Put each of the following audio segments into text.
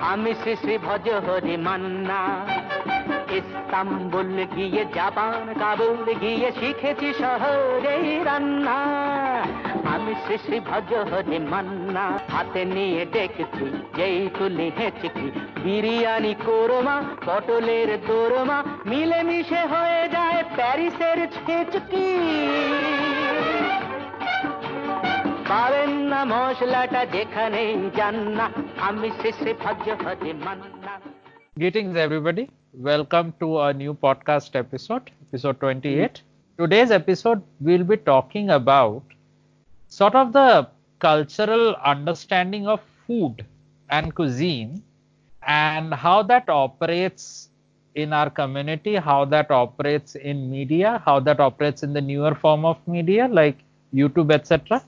আমি শ্রী শ্রী ভজ হরি মান্না। ইস্তাম্বুল গিয়ে, জাপান, কাবুল গিয়ে শিখেছি শহরে রান্না। আমি শ্রী শ্রী ভজ হরি মান্না, হাতে নিয়ে ডেকেছি যেই তুলি হেঁচকি। বিরিয়ানি কোরমা, পটলের দোরমা, মিলেমিশে হয়ে যায় প্যারিসের ছেচকি। পাবেন না মশলাটা যেখানেই যান না আমি শেষে ভজ হজে Manna Greetings, everybody. Welcome to a new podcast episode, episode 28. Today's episode, we'll be talking about sort of the cultural understanding of food and cuisine and how that operates in our community, how that operates in media, how that operates in the newer form of media like YouTube, etc.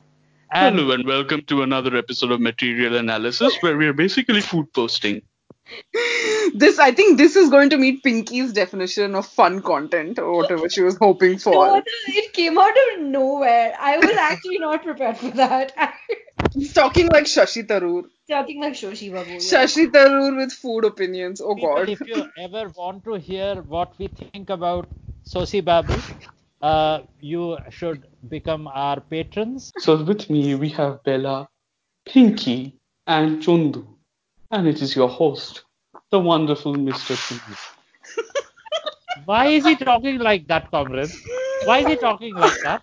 And Hello and welcome to another episode of Material Analysis where we are basically food posting. this I think this is going to meet Pinky's definition of fun content or whatever she was hoping for. No, it came out of nowhere. I was actually not prepared for that. He's talking like Shashi Tharoor. Talking like Shoshi Babu. yeah. Shashi Tharoor with food opinions. Oh People, god. if you ever want to hear what we think about Sosi Babu, uh, you should become our patrons. So with me we have Bella, Pinky, and Chundu. And it is your host, the wonderful Mr. Chundu. Why is he talking like that, comrade? Why is he talking like that?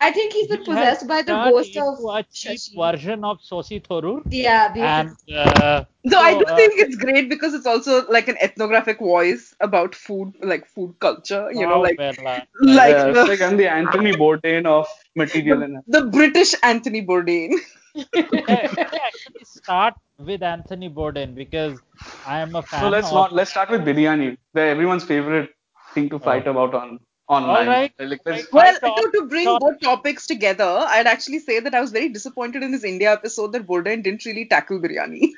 I think he's been He possessed by the ghost of into a cheap Shashi. version of Sosi Thorur. Yeah, And basically. uh, Though I do uh, think it's great because it's also like an ethnographic voice about food, like food culture. You know, oh, like Bella. like yeah, the, like I'm the Anthony Bourdain of Material Analysis. the British Anthony Bourdain. Let me actually start with Anthony Bourdain because I am a fan So let's of not let's start with biryani. The everyone's favorite thing to fight about on online. All right. Like, Well, to, to bring both topics together, I'd actually say that I was very disappointed in this India episode that Bourdain didn't really tackle biryani.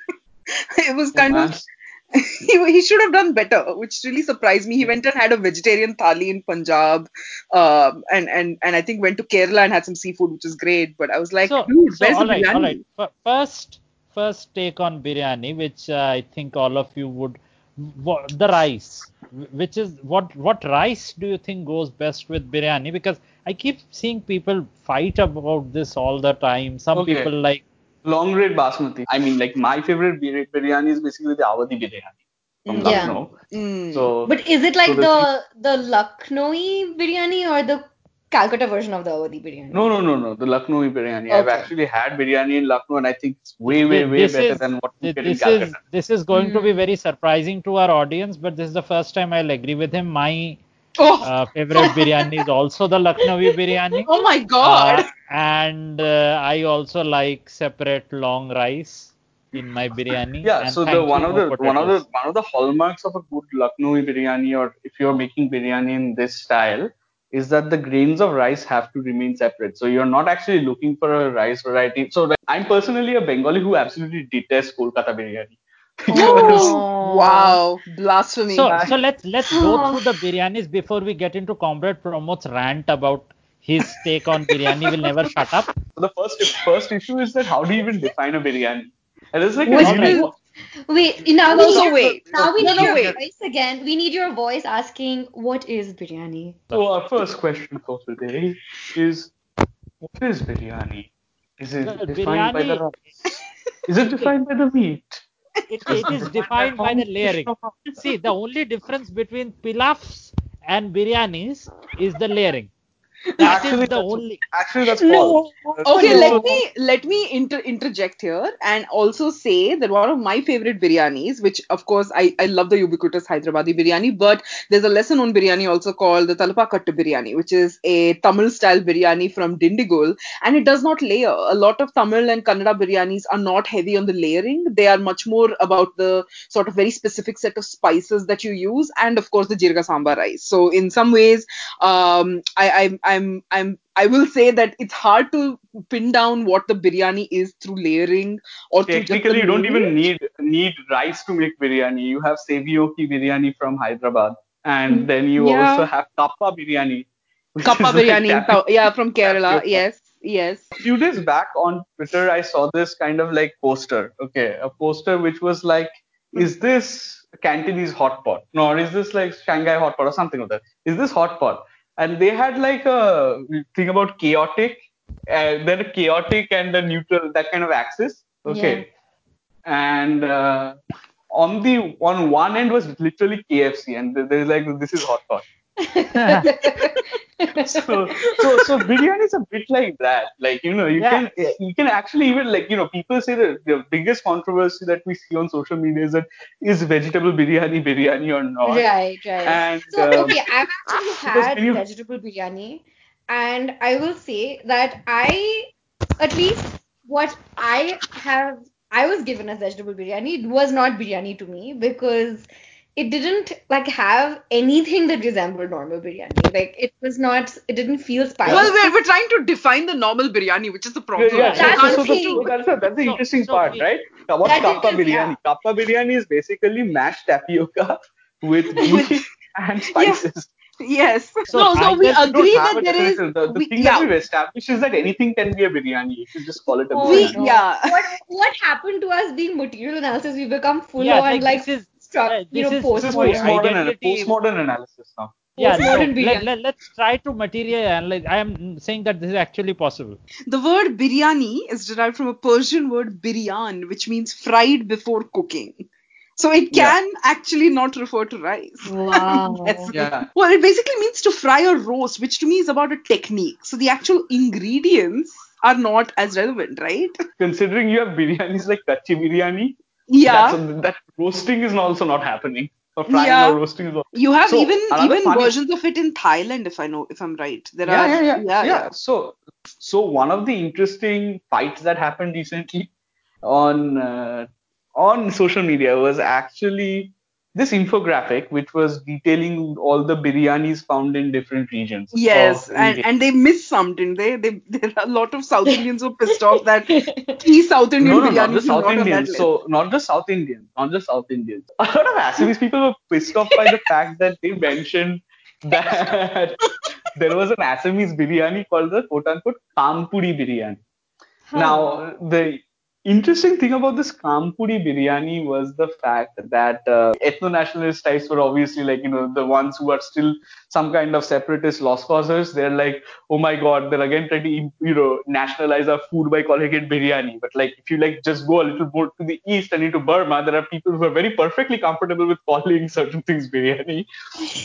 it was kind of he, he should have done better, which really surprised me. He went and had a vegetarian thali in Punjab, um, and and and I think went to Kerala and had some seafood, which is great. But I was like, so, dude, so where's all right, biryani? all right. F- First, first take on biryani, which uh, I think all of you would. The rice, which is what what rice do you think goes best with biryani? Because I keep seeing people fight about this all the time. Some Okay. people like long grade basmati. I mean, like my favorite bir- biryani is basically the Awadhi biryani from Yeah. Lucknow. Mm. So, But is it like So the the the Lucknowi biryani or the Calcutta version of the Awadhi biryani? no, no, no, no, the Lucknow biryani. I've actually had biryani in Lucknow, and I think it's way, way, way this better is- than what we Th- get in this is Calcutta. this is going to be very surprising to our audience, but this is the first time I'll agree with him. My oh, uh, favorite biryani is also the Lucknowi biryani. oh my god. Uh, and uh, I also like separate long rice in my biryani. Yeah, and so the one of no the one of the one of the hallmarks of a good Lucknow biryani, or if you're making biryani in this style, is that the grains of rice have to remain separate. So you're not actually looking for a rice variety. So I'm personally a Bengali who absolutely detests Kolkata biryani. Oh, wow, blasphemy. So so let's let's go through the biryanis before we get into Comrade Pramod's rant about his take on biryani will never shut up. So the first first issue is that how do you even define a biryani? And it's like a Which really- is- Wait, now No, we no, need wait. now we No, need no, your wait. voice again. We need your voice asking what is biryani. So our first question for today is what is biryani? Is it Well, defined by the biryani- rice? Is it defined by the meat? It, it is defined by the layering. See, the only difference between pilafs and biryanis is the layering. That is Actually, the only. Actually, that's No. false. Okay, So- let me let me inter- interject here and also say that one of my favorite biryanis, which of course I, I love the ubiquitous Hyderabadi biryani, but there's a lesser known biryani also called the Thalappakatti biryani, which is a Tamil style biryani from Dindigul, and it does not layer. A lot of Tamil and Kannada biryanis are not heavy on the layering; they are much more about the sort of very specific set of spices that you use, and of course the jeeraga samba rice. So in some ways, um, I, I'm I'm I'm I will say that it's hard to pin down what the biryani is through layering or through just the Technically, you don't even need need rice to make biryani. You have Sevioki biryani from Hyderabad, and then you Mm, Yeah. also have Kappa biryani. Kappa like biryani, Thou- yeah, from Kerala. Yes, yes. A few days back on Twitter, I saw this kind of like poster. Okay, a poster which was like is this Cantonese hot pot? No, or is this like Shanghai hot pot or something like that? Is this hot pot? And they had like a thing about chaotic, uh, then chaotic and the neutral, that kind of axis. Okay. And uh, on the on one end was literally KFC, and there's like this is hot pot. so, so so biryani is a bit like that. Like you know, you Yeah. can you can actually even like you know people say that the biggest controversy that we see on social media is that is vegetable biryani biryani or not. Right, right. And So, um, okay, I've actually had you- vegetable biryani, and I will say that I, at least what I have, I was given as vegetable biryani, it was not biryani to me because it didn't like have anything that resembled normal biryani. Like it was not, it didn't feel spicy. Well, we're, we're trying to define the normal biryani, which is the problem. Yeah, yeah. That's so, the so, thing. so that's, a, that's the So- interesting so part, we- right? What's That kappa is, yeah. biryani? Kappa biryani is basically mashed tapioca with ghee and spices. Yes. So no, so we We agree that there is. The, the we- thing yeah. that we've established is that anything can be a biryani. You should just call it a Oh, We- biryani. yeah. What what happened to us being material analysis? We become full Yeah, on like, like, this is- struck, uh, you this know, is- This is Postmodern postmodern, and identity. postmodern analysis now. Yeah, no, let, let, let's try to materialize. I am saying that this is actually possible. The word biryani is derived from a Persian word biryan, which means fried before cooking. So it Yeah. can actually not refer to rice. Wow. Yes. Yeah. Well, it basically means to fry or roast, which to me is about a technique. So the actual ingredients are not as relevant, right? Considering you have biryanis like kachi biryani, Yeah. that's, that roasting is also not happening. Or frying Yeah. or roasting is also You have So, even even funny- versions of it in Thailand, if I know if I'm right. There yeah, are yeah, yeah, yeah, yeah. So, so one of the interesting fights that happened recently on uh, on social media was actually this infographic, which was detailing all the biryanis found in different regions. Yes, and, and they missed some, didn't they? they? There are a lot of South Indians who are pissed off that key South Indian no, no, biryanis not just are South not Indians. So not just South Indians, not just South Indians. A lot of Assamese people were pissed off by the fact that they mentioned that there was an Assamese biryani called the quote unquote Kampuri biryani. Now, the interesting thing about this Kampuri biryani was the fact that uh, ethno-nationalist types were obviously like, you know, the ones who are still some kind of separatist lost causers. They're like, oh my God, they're again trying to, you know, nationalize our food by calling it biryani. But like, if you like just go a little more to the east and into Burma, there are people who are very perfectly comfortable with calling certain things biryani.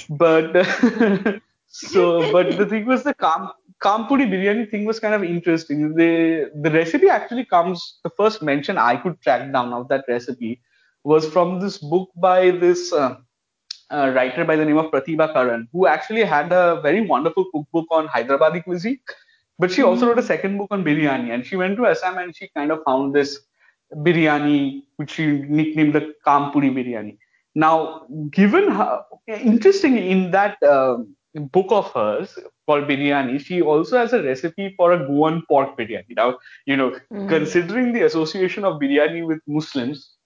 But so, but the thing was the Kam, Kampuri biryani thing was kind of interesting. The the recipe actually comes. The first mention I could track down of that recipe was from this book by this uh, uh, writer by the name of Pratibha Karan, who actually had a very wonderful cookbook on Hyderabadi cuisine. But she also wrote a second book on biryani, and she went to Assam and she kind of found this biryani, which she nicknamed the Kampuri biryani. Now, given how interestingly in that um book of hers called biryani, she also has a recipe for a Goan pork biryani. Now, you know, Mm. considering the association of biryani with Muslims,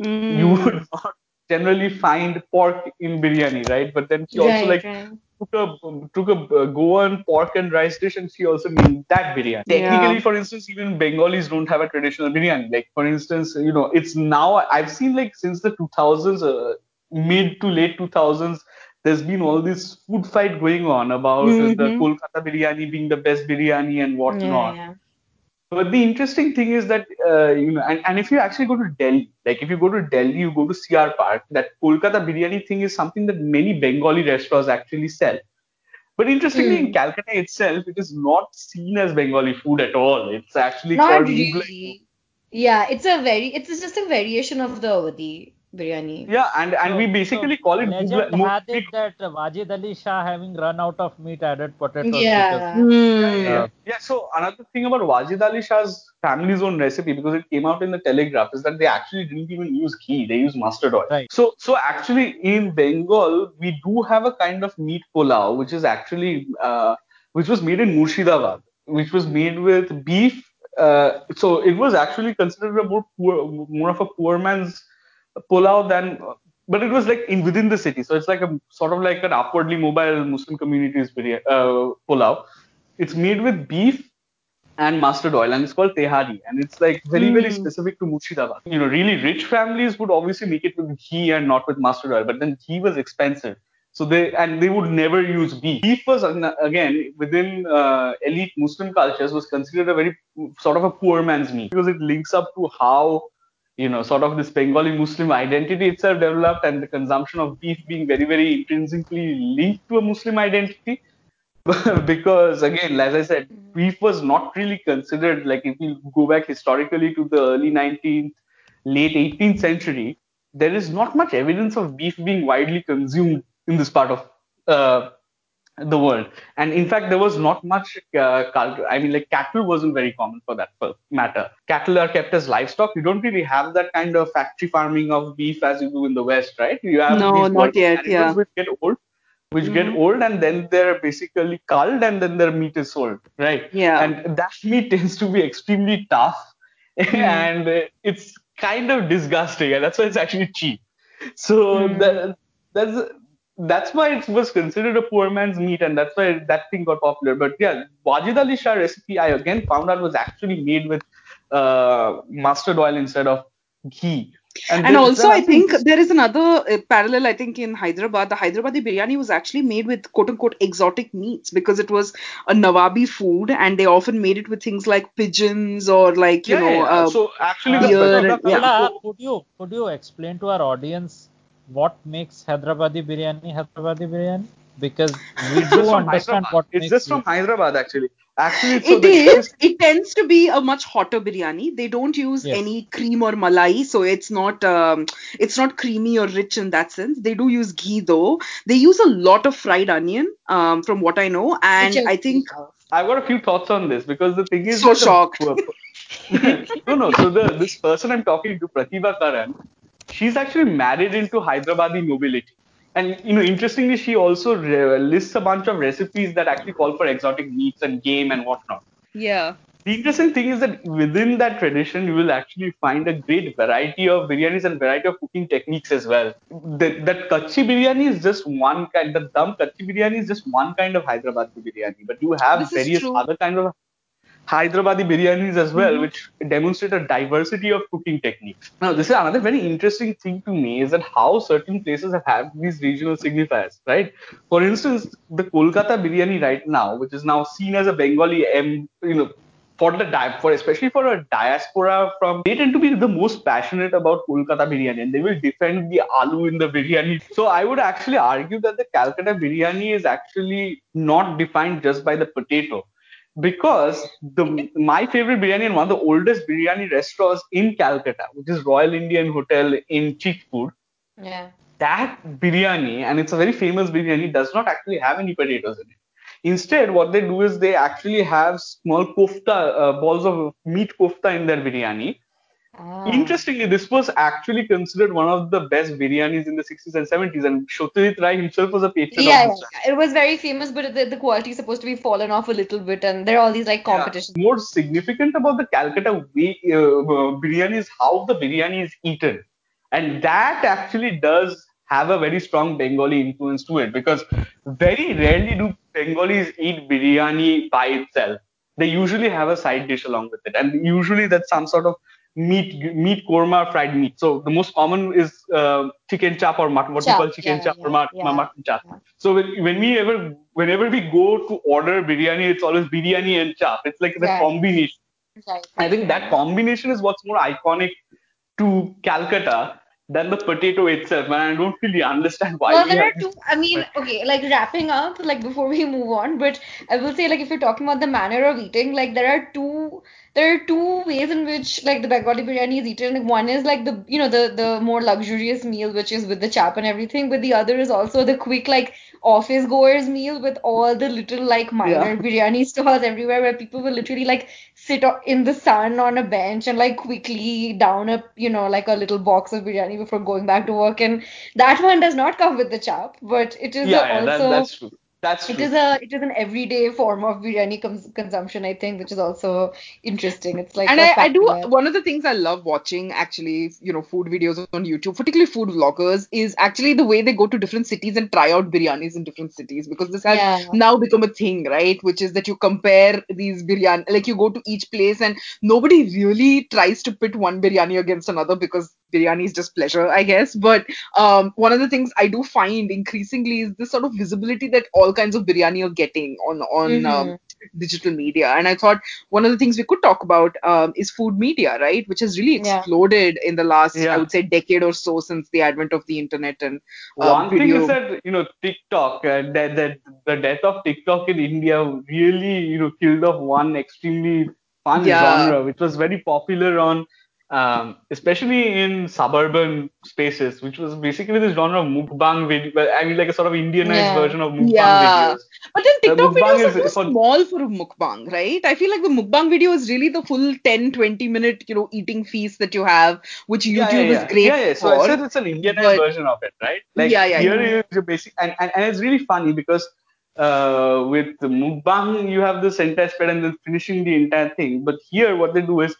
Mm. you would not generally find pork in biryani, right? But then she also Right, like right. took a took a uh, Goan pork and rice dish, and she also made that biryani. Yeah. Technically, for instance, even Bengalis don't have a traditional biryani. Like for instance, you know, it's now I've seen like since the 2000s, uh, mid to late 2000s. There's been all this food fight going on about uh, the. Kolkata biryani being the best biryani and whatnot. Yeah, yeah. But the interesting thing is that uh, you know, and, and if you actually go to Delhi, like if you go to Delhi, you go to CR Park, that Kolkata biryani thing is something that many Bengali restaurants actually sell. But interestingly, in Hmm. Calcutta itself, it is not seen as Bengali food at all. It's actually Not called really. Yeah, it's a very, it's just a variation of the Awadhi biryani. Yeah, and, and we basically call it legend Mughlai. had Mughlai it that Wajid Ali Shah having run out of meat added potatoes. Yeah. Mm. Yeah. yeah, so another thing about Wajid Ali Shah's family's own recipe, because it came out in the Telegraph, is that they actually didn't even use ghee; they use mustard oil. Right. So, so actually, in Bengal, we do have a kind of meat pulao, which is actually uh, which was made in Murshidabad, which was made with beef. Uh, so it was actually considered a more poor, more of a poor man's pulao than. But it was like in within the city, so it's like a sort of like an upwardly mobile Muslim community's biryani, uh, pulao. It's made with beef, and mustard oil, and it's called tehari, and it's like very very Mm. specific to Murshidabad. You know, really rich families would obviously make it with ghee and not with mustard oil, but then ghee was expensive, so they and they would never use beef. Beef was again within uh, elite Muslim cultures was considered a very sort of a poor man's meat because it links up to how you know sort of this Bengali Muslim identity itself developed and the consumption of beef being very very intrinsically linked to a Muslim identity. Because again, as I said, beef was not really considered like if you go back historically to the early 19th, late 18th century, there is not much evidence of beef being widely consumed in this part of uh, the world. And in fact, there was not much uh, culture. I mean, like cattle wasn't very common for that matter. Cattle are kept as livestock. You don't really have that kind of factory farming of beef as you do in the West, right? You have No, these not yet, yeah. which get old, which get Mhm. old, and then they're basically culled, and then their meat is sold, right? Yeah. And that meat tends to be extremely tough, and uh, it's kind of disgusting, and that's why it's actually cheap. So Hmm. that, that's that's why it was considered a poor man's meat, and that's why that thing got popular. But yeah, Wajid Ali Shah recipe I again found out was actually made with uh, mustard oil instead of ghee. And there- also, I think there is another uh, parallel. I think in Hyderabad, the Hyderabadi biryani was actually made with quote unquote exotic meats because it was a Nawabi food, and they often made it with things like pigeons or like you yeah, know. yeah, yeah. Uh, so actually, Uh, the Beer Patna and- yeah. Kala, could you could you explain to our audience what makes Hyderabadi biryani Hyderabadi biryani? Because we it's do just from understand Hyderabad. what It's makes just from you- Hyderabad actually. Actually, so it the is. It tends to be a much hotter biryani. They don't use Yes. any cream or malai, so it's not um, it's not creamy or rich in that sense. They do use ghee though. They use a lot of fried onion, um, from what I know, and I think I've got a few thoughts on this because the thing is So that the- shocked. no, no. So the this person I'm talking to, Pratibha Karan, she's actually married into Hyderabadi nobility. And you know, interestingly, she also re- lists a bunch of recipes that actually call for exotic meats and game and whatnot. yeah. The interesting thing is that within that tradition, you will actually find a great variety of biryanis and variety of cooking techniques as well. That, that kachi biryani is just one kind. The dum kachi biryani is just one kind of Hyderabadi biryani, but you have This various other kind of Hyderabadi biryanis as well, Mhm. which demonstrate a diversity of cooking techniques. Now, this is another very interesting thing to me is that how certain places have had these regional signifiers, right? For instance, the Kolkata biryani right now, which is now seen as a Bengali, um, you know, for the di- for especially for a diaspora from they tend to be the most passionate about Kolkata biryani and they will defend the aloo in the biryani. So I would actually argue that the Calcutta biryani is actually not defined just by the potato because the my favorite biryani and one of the oldest biryani restaurants in Calcutta, which is Royal Indian Hotel in Chitpur, Yeah. that biryani, and it's a very famous biryani, does not actually have any potatoes in it. Instead, what they do is they actually have small kofta, uh, balls of meat kofta in their biryani. Ah. Interestingly, this was actually considered one of the best biryanis in the 60s and 70s, and Satyajit Ray himself was a patron Yeah, of yeah, this. yeah. it was very famous, but the, the quality is supposed to be fallen off a little bit, and there are all these like competitions. Yeah. More significant about the Calcutta way, uh, uh, biryani is how the biryani is eaten. And that actually does have a very strong Bengali influence to it because very rarely do Bengalis eat biryani by itself. They usually have a side dish along with it. And usually that's some sort of meat, meat korma, fried meat. So the most common is uh, chicken chop or mutton, what we Chop, call chicken yeah, chop or yeah, yeah, mutton chop. yeah. So when, when we ever, whenever we go to order biryani, it's always biryani and chop. It's like the combination. Right. I think that combination is what's more iconic to Calcutta than the potato itself. And I don't really understand why. Well, we there are two. I mean, okay, like wrapping up, like before we move on, but I will say, like, if you're talking about the manner of eating, like, there are two, there are two ways in which, like, the Bengali biryani is eaten. Like, one is like the, you know, the the more luxurious meal, which is with the chap and everything, but the other is also the quick, like, office goers meal with all the little, like, minor Yeah. biryani stalls everywhere where people will literally, like, sit in the sun on a bench and, like, quickly down a, you know, like a little box of biryani before going back to work. And that one does not come with the chap, but it is yeah, a yeah that, also that's true. That's true. is a it is an everyday form of biryani cons- consumption, I think, which is also interesting. It's like and I do one of the things I love watching actually, you know, food videos on YouTube, particularly food vloggers, is actually the way they go to different cities and try out biryanis in different cities because this has Yeah. now become a thing, right? Which is that you compare these biryani, like you go to each place and nobody really tries to pit one biryani against another because biryani is just pleasure, I guess. But um, one of the things I do find increasingly is this sort of visibility that all kinds of biryani are getting on on um, Mhm. digital media. And I thought one of the things we could talk about um, is food media, right? Which has really Yeah. exploded in the last, Yeah. I would say, decade or so since the advent of the internet and uh, One thing video. is that you know TikTok, uh, that that the death of TikTok in India really you know killed off one extremely fun Yeah. genre, which was very popular on, um, especially in suburban spaces, which was basically this genre of mukbang video. I mean, like a sort of Indianized Yeah. version of mukbang Yeah. videos. But then TikTok mukbang videos are is too for- small for a mukbang, right? I feel like the mukbang video is really the full 10, 20 minute, you know, eating feast that you have, which YouTube yeah, yeah, is great yeah, yeah. So for. I said it's an Indianized but- version of it, right? Like Yeah, yeah, here yeah. is your basic, and, and, and it's really funny because uh, with the mukbang you have this entire spread and then finishing the entire thing. But here what they do is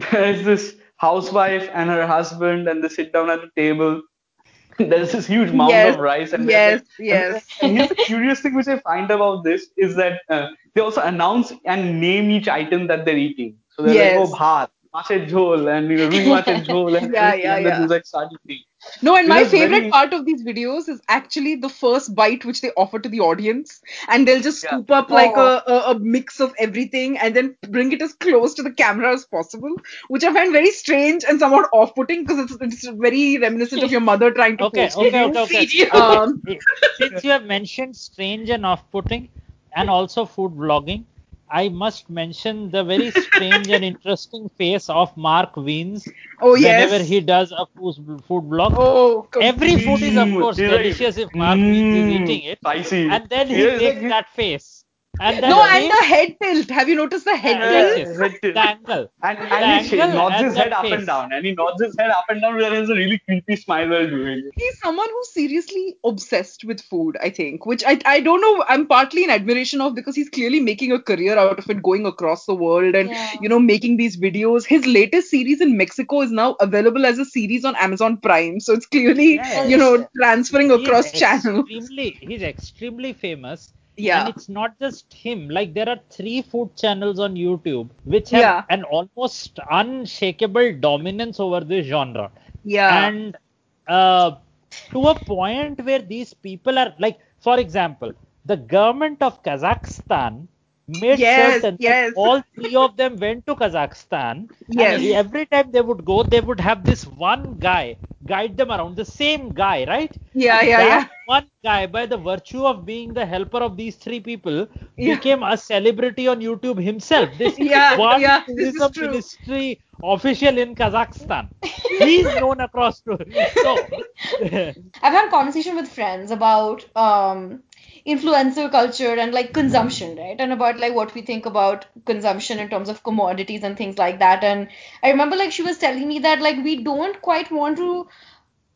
there's this housewife and her husband and they sit down at the table. There's this huge mound Yes, of rice and yes, like- yes. and here's the curious thing which I find about this is that uh, they also announce and name each item that they're eating. So they're Yes. like, oh, bhat, jhol, and you know, rui macher jhol, and Yeah, yeah, and then yeah. you like start eating. No, and It my favorite very- part of these videos is actually the first bite which they offer to the audience, and they'll just Yeah. scoop up like Oh. a, a, a mix of everything and then bring it as close to the camera as possible, which I find very strange and somewhat off-putting because it's, it's very reminiscent of your mother trying to Okay, force okay, you. okay, okay. feed you. Okay. Um, Since you have mentioned strange and off-putting, and also food vlogging, I must mention the very strange and interesting face of Mark Wiens oh yes. whenever he does a food food vlog. Oh, Every food is, of Mm, course, delicious if Mark Wiens is mm, eating it, Spicy. and then he Yeah, it's makes like- that face. And then no, the and the head tilt. Have you noticed the head Yeah, tilt? yes, yes. Head tilt. the angle. And, The and he angle nods his that head up and down, and he nods his head up and down. There is a really creepy smile while doing it. he's someone who's seriously obsessed with food i think which I, I don't know i'm partly in admiration of because he's clearly making a career out of it going across the world and Yeah. you know making these videos his latest series in mexico is now available as a series on amazon prime so it's clearly Yeah, you know transferring He across channels Extremely, he's extremely famous. Yeah. And it's not just him. Like there are three food channels on YouTube which have Yeah. an almost unshakable dominance over this genre. yeah And uh, to a point where these people are like, for example, the government of Kazakhstan made Yes, certain that yes. all three of them went to Kazakhstan. Yes. And every time they would go, they would have this one guy guide them around, the same guy, right? Yeah, yeah, that yeah. One guy, by the virtue of being the helper of these three people, Yeah. became a celebrity on YouTube himself. This Yeah, one yeah, this is true. ministry official in Kazakhstan. He's known across to so I've had a conversation with friends about um, influencer culture and like consumption, right? And about like what we think about consumption in terms of commodities and things like that. And I remember like she was telling me that like we don't quite want to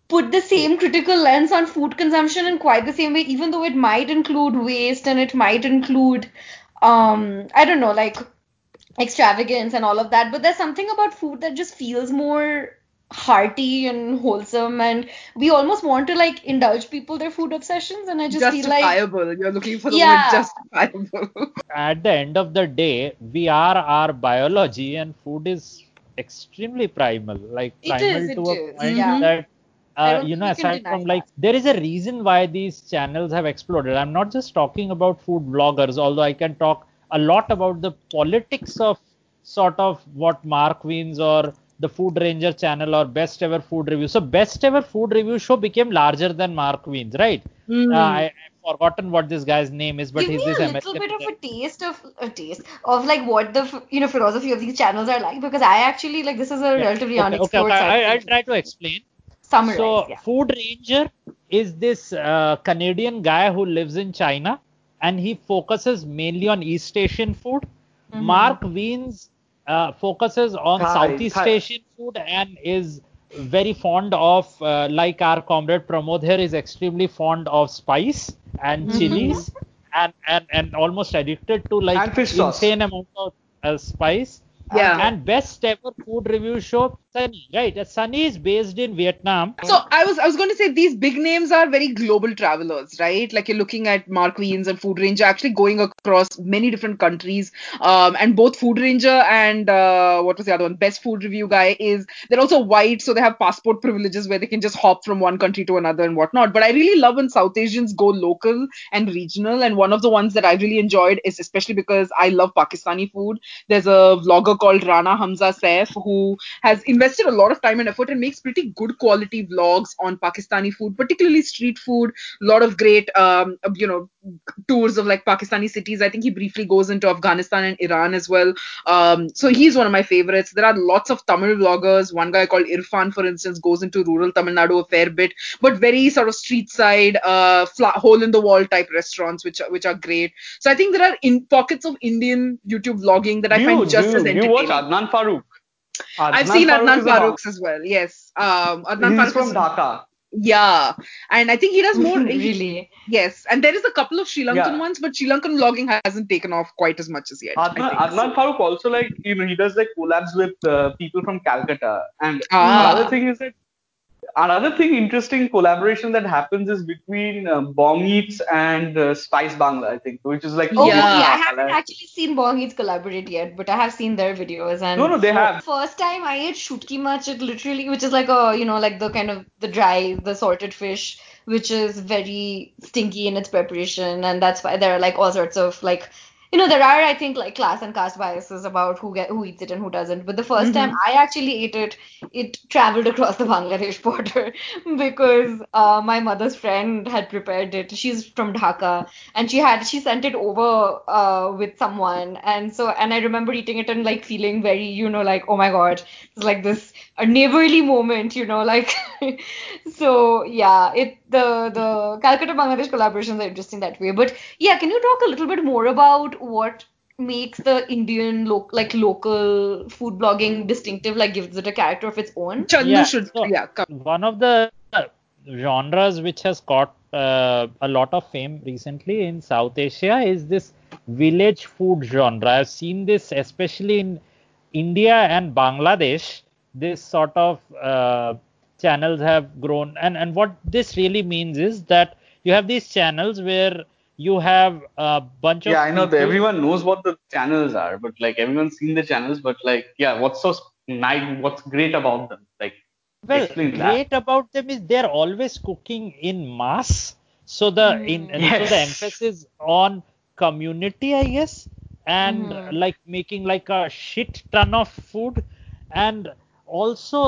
put the same critical lens on food consumption in quite the same way, even though it might include waste and it might include um I don't know, like extravagance and all of that. But there's something about food that just feels more hearty and wholesome and we almost want to like indulge people their food obsessions and I just feel like justifiable you're looking for the Yeah. word justifiable at the end of the day, we are our biology, and food is extremely primal, like It primal is, it to a is, point yeah. that. Uh, you know, think you can aside deny from like, that. there is a reason why these channels have exploded. I'm not just talking about food bloggers, although I can talk a lot about the politics of sort of what Mark Wiens or the Food Ranger channel or Best Ever Food Review. So, Best Ever Food Review show became larger than Mark Wiens, right? Hmm. Uh, I, I've forgotten what this guy's name is, but give he's me this a little American. bit of a taste of a taste of like what the you know philosophy of these channels are like because I actually like this is a Yeah. relatively okay, okay, unexplored okay. side. I, I'll try to explain. Summarize, so, yeah. Food Ranger is this uh, Canadian guy who lives in China and he focuses mainly on East Asian food. Mm-hmm. Mark Wiens uh, focuses on Thai, Southeast Thai. Asian food and is very fond of, uh, like our comrade Pramod here, is extremely fond of spice and Mm-hmm. chilies. and, and and almost addicted to like And fish sauce. insane amount of uh, spice. Yeah. And best ever food review show, Sunny. Right. Sunny is based in Vietnam. So I was I was going to say these big names are very global travelers, right? Like you're looking at Mark Wiens and Food Ranger actually going across many different countries. Um, and both Food Ranger and uh, what was the other one? Best Food Review guy is they're also white, so they have passport privileges where they can just hop from one country to another and whatnot. But I really love when South Asians go local and regional. And one of the ones that I really enjoyed is especially because I love Pakistani food. There's a vlogger called Rana Hamza Saif who has invested a lot of time and effort and makes pretty good quality vlogs on Pakistani food, particularly street food. A lot of great, um, you know, tours of like Pakistani cities. I think he briefly goes into Afghanistan and Iran as well. Um, so he's one of my favorites. There are lots of Tamil vloggers. One guy called Irfan, for instance, goes into rural Tamil Nadu a fair bit, but very sort of street side, uh, fla- hole in the wall type restaurants, which are, which are great. So I think there are in pockets of Indian YouTube vlogging that I you, find just you, as you entertaining. watch Adnan Farooq. I've seen Adnan is a- Farouk's as well. Yes. Um, Adnan He's Farouk from Dhaka. Yeah, and I think he does more. really? Yes, and there is a couple of Sri Lankan Yeah. ones, but Sri Lankan vlogging hasn't taken off quite as much as yet. I Adnan, think. Adnan Farooq also like you know he does like collabs with uh, people from Calcutta. And Ah. another thing is that another thing interesting collaboration that happens is between uh, Bong Eats and uh, Spice Bangla, I think, which is like Oh, Yeah. yeah. I haven't actually seen Bong Eats collaborate yet, but I have seen their videos. And No, no, they have. First time I ate shutki much, it literally, which is like a, you know, like the kind of the dry, the salted fish, which is very stinky in its preparation, and that's why there are like all sorts of like. You know, there are, I think, like class and caste biases about who get who eats it and who doesn't. But the 1st time I actually ate it, it traveled across the Bangladesh border because uh, my mother's friend had prepared it. She's from Dhaka, and she had she sent it over uh, with someone, and so and I remember eating it and like feeling very, you know, like oh my god, it's like this a neighborly moment, you know, like so yeah, it the the Calcutta Bangladesh collaborations are interesting that way. But yeah, can you talk a little bit more about what makes the Indian lo- like local food blogging distinctive, like gives it a character of its own? Chandu Yeah, should, so- yeah, come. one of the genres which has caught uh, a lot of fame recently in South Asia is this village food genre. I've seen this especially in India and Bangladesh. This sort of uh, channels have grown, and and what this really means is that you have these channels where you have a bunch of Yeah, I know that everyone knows what the channels are, but like everyone's seen the channels, but like yeah, what's so nice? What's great about them? Like Well, explain that. great about them is they're always cooking in mass. So the in and so the emphasis on community, I guess, and Mhm. like making like a shit ton of food, and also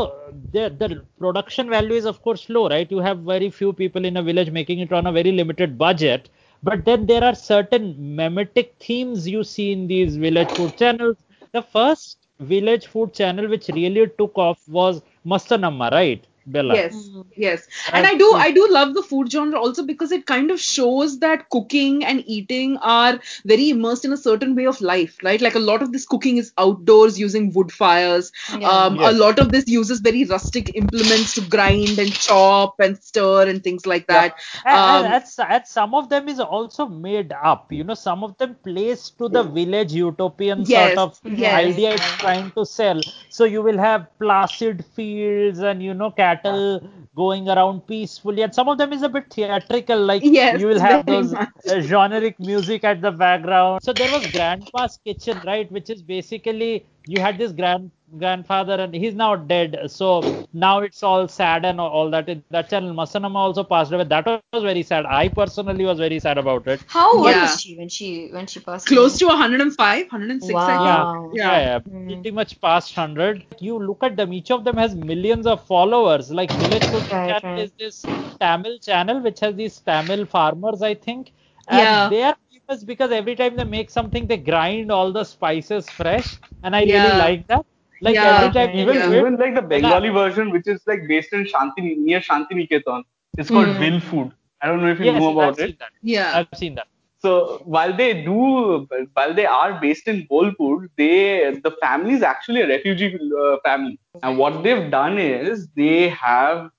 the the production value is of course low, right? You have very few people in a village making it on a very limited budget. But then there are certain memetic themes you see in these village food channels. The first village food channel which really took off was Mastanamma, right? Bella. Yes, yes. And I do I do love the food genre also because it kind of shows that cooking and eating are very immersed in a certain way of life, right? Like a lot of this cooking is outdoors using wood fires. Yeah. Um, Yes. A lot of this uses very rustic implements to grind and chop and stir and things like that. And, and Um, that's- and some of them is also made up. You know, some of them plays to the village utopian Yes, sort of yes. idea it's trying to sell. So you will have placid fields and you know cattle going around peacefully, and some of them is a bit theatrical. Like Yes, you will have those much. uh, generic music at the background. So there was Grandpa's Kitchen, right, which is basically you had this grand grandfather and he's now dead. So now it's all sad and all that. That channel Mastanamma also passed away. That was very sad. I personally was very sad about it. How old Yeah. was she when she when she passed? Close away? to 105, 106, I think. Wow. Yeah, yeah, yeah. Mm. pretty much past 100. You look at them, each of them has millions of followers. Like Village Cooking Right, Channel right. is this Tamil channel which has these Tamil farmers, I think. And Yeah. they are famous because every time they make something, they grind all the spices fresh. And I really like that. Like Yeah. every time, even even, Yeah. even like the Bengali version, which is like based in Shanti near Shanti Niketan, it's called Hmm. Will Food. I don't know if you yes, know I've about it. Yeah. I've seen that. So while they do, while they are based in Bolpur, they the family is actually a refugee uh, family, and what they've done is they have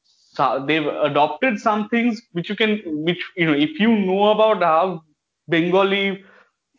they've adopted some things which you can, which you know, if you know about how Bengali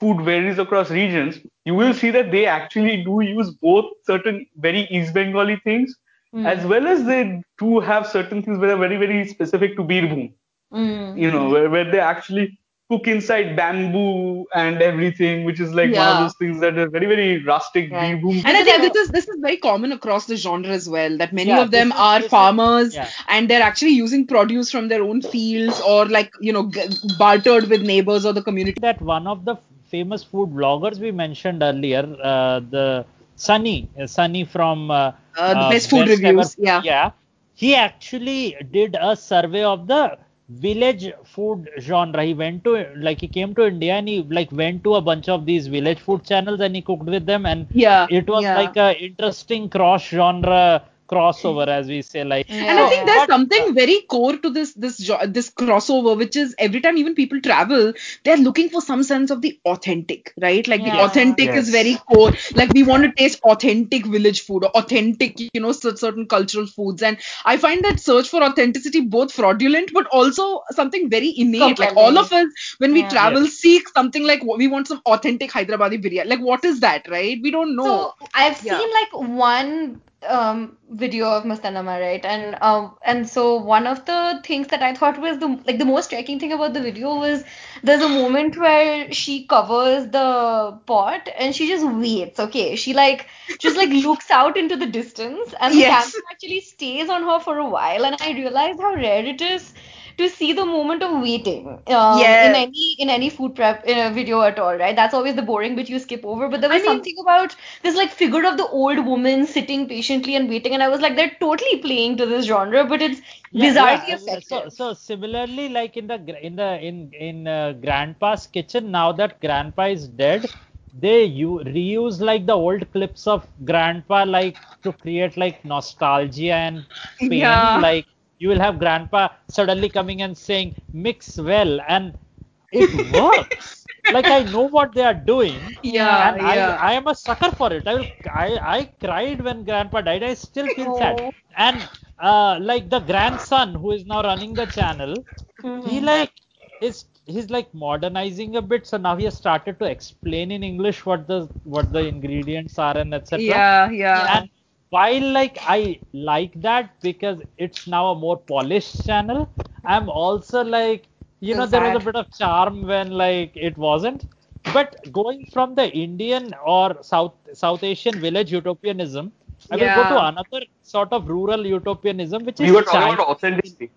food varies across regions, you will see that they actually do use both certain very East Bengali things Hmm. as well as they do have certain things that are very, very specific to Birbhum. Mm. You know, where, where they actually cook inside bamboo and everything, which is like one of those things that are very, very rustic Right. Birbhum. And I think this is this is very common across the genre as well. That many Yeah, of them are farmers yeah. and they're actually using produce from their own fields or like you know g- bartered with neighbors or the community. that one of the famous food bloggers we mentioned earlier, uh, the Sunny, uh, Sunny from uh, Uh, the best food Ever- reviews, yeah. yeah, he actually did a survey of the village food genre. He went to like he came to India and he like went to a bunch of these village food channels and he cooked with them and Yeah, it was yeah. like a interesting cross genre crossover as we say like And I think there's something very core to this this this crossover, which is every time even people travel, they're looking for some sense of the authentic, right? Like the Yeah. authentic is very core. Like we want to taste authentic village food or authentic, you know, certain cultural foods. And I find that search for authenticity both fraudulent, but also something very innate. Like all of us, when we Yeah. travel, seek something like we want some authentic Hyderabadi biryani. Like what is that, right? We don't know. So I've Yeah. seen like one um video of Mastanamma, right? And um and so one of the things that I thought was the like the most striking thing about the video was there's a moment where she covers the pot and she just waits. Okay, she like just like looks out into the distance and the Yes. camera actually stays on her for a while and I realized how rare it is to see the moment of waiting um, Yes. in any in any food prep in a video at all, right? That's always the boring bit you skip over. But there was I mean- something about this like figure of the old woman sitting patiently and waiting, and I was like, they're totally playing to this genre, but it's Yeah, bizarrely yeah. effective. So, so similarly, like in the in the in in uh, Grandpa's kitchen, now that Grandpa is dead, they you reuse like the old clips of Grandpa, like to create like nostalgia and pain. Yeah. Like you will have Grandpa suddenly coming and saying "mix well," and it works. like I know what they are doing. Yeah, and yeah. I I am a sucker for it. I will I I cried when Grandpa died. I still feel sad. Oh. And uh, like the grandson who is now running the channel, Mm-hmm. he like is he's like modernizing a bit. So now he has started to explain in English what the what the ingredients are and etc. yeah, yeah. And while like I like that because it's now a more polished channel, I'm also like you know there was a bit of charm when like it wasn't. But going from the Indian or South South Asian village utopianism, I will go to another sort of rural utopianism, which We is were talking China. about authenticity.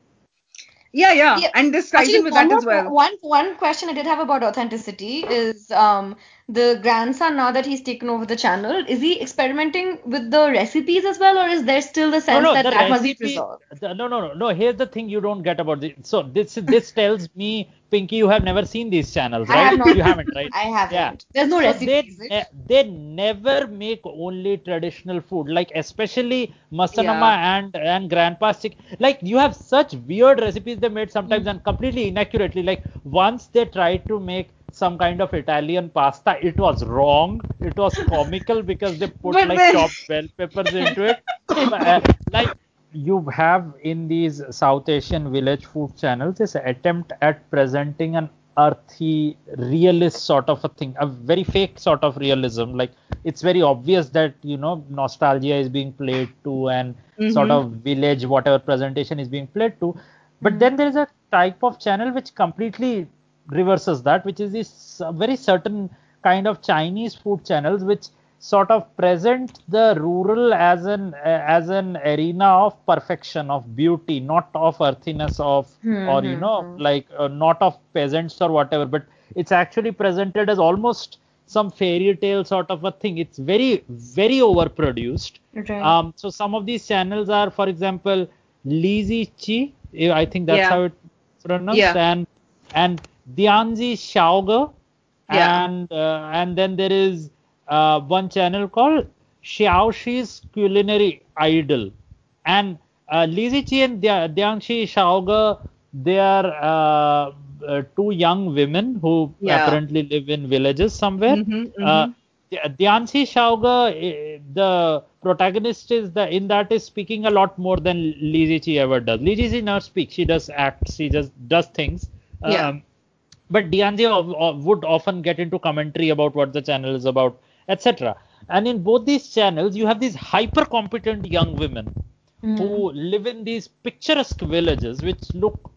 Yeah, yeah, Yeah. and this ties Actually, in with one that as well. One one question I did have about authenticity is um the grandson now that he's taken over the channel, is he experimenting with the recipes as well, or is there still the sense that the that must be recipe- preserved? the- no, no, no, no. Here's the thing you don't get about this. So this this tells me, Pinky, you have never seen these channels, right I have not. You haven't, right? I haven't. Yeah. There's no So recipe, they, ne- they never make only traditional food, like especially Mastanamma and and Grandpa's Kitchen. Like you have such weird recipes they made sometimes mm. and completely inaccurately. Like once they tried to make some kind of Italian pasta, it was wrong. It was comical because they put But like then- chopped bell peppers into it. Uh, like you have in these South Asian village food channels this attempt at presenting an earthy realist sort of a thing a very fake sort of realism like it's very obvious that you know nostalgia is being played to and sort Mhm. of village whatever presentation is being played to but then there is a type of channel which completely reverses that which is this very certain kind of chinese food channels which sort of present the rural as an uh, as an arena of perfection of beauty not of earthiness of or you know like uh, not of peasants or whatever but it's actually presented as almost some fairy tale sort of a thing it's very very overproduced Right. um so some of these channels are for example Li Ziqi I think that's Yeah. how it's pronounced Yeah. and and Dianxi Xiaoge Yeah. and uh, and then there is uh, one channel called Xiaoxi's Culinary Idol and uh, Li Ziqi and Dia- Dianxi Xiaoge they are uh, uh, two young women who Yeah. apparently live in villages somewhere Mhm, uh, mhm. Di- Dianxi Xiaoge, eh, the protagonist is the in that is speaking a lot more than Li Ziqi ever does. Li Ziqi never speaks; she does act, she just does things. Yeah. Um, but of- would often get into commentary about what the channel is about, etc. And in both these channels, you have these hyper competent young women hmm. who live in these picturesque villages which look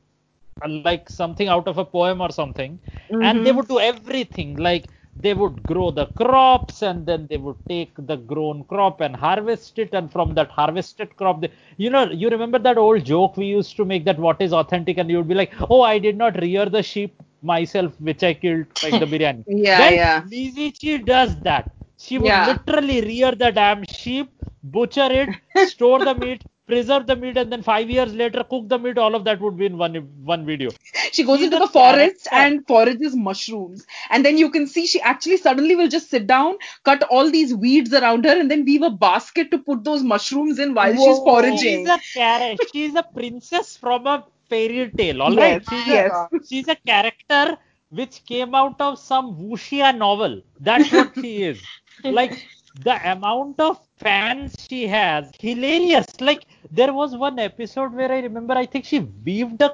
like something out of a poem or something. And they mm-hmm. would do everything. Like they would grow the crops and then they would take the grown crop and harvest it. And from that harvested crop they, you know you remember that old joke we used to make that what is authentic? And you would be like oh i did not rear the sheep myself which i killed like the biryani Yeah, then yeah. Li Ziqi does that she would Yeah. literally rear the damn sheep butcher it store the meat preserve the meat and then five years later cook the meat all of that would be in one one video She goes She's into the forest character. and forages mushrooms. And then you can see she actually suddenly will just sit down, cut all these weeds around her, and then weave a basket to put those mushrooms in while she's foraging. she's a character she's a princess from a fairy tale all Yes, right she's, yes. a, she's a character which came out of some wuxia novel that's what she is like the amount of fans she has hilarious like there was one episode where i remember i think she weaved a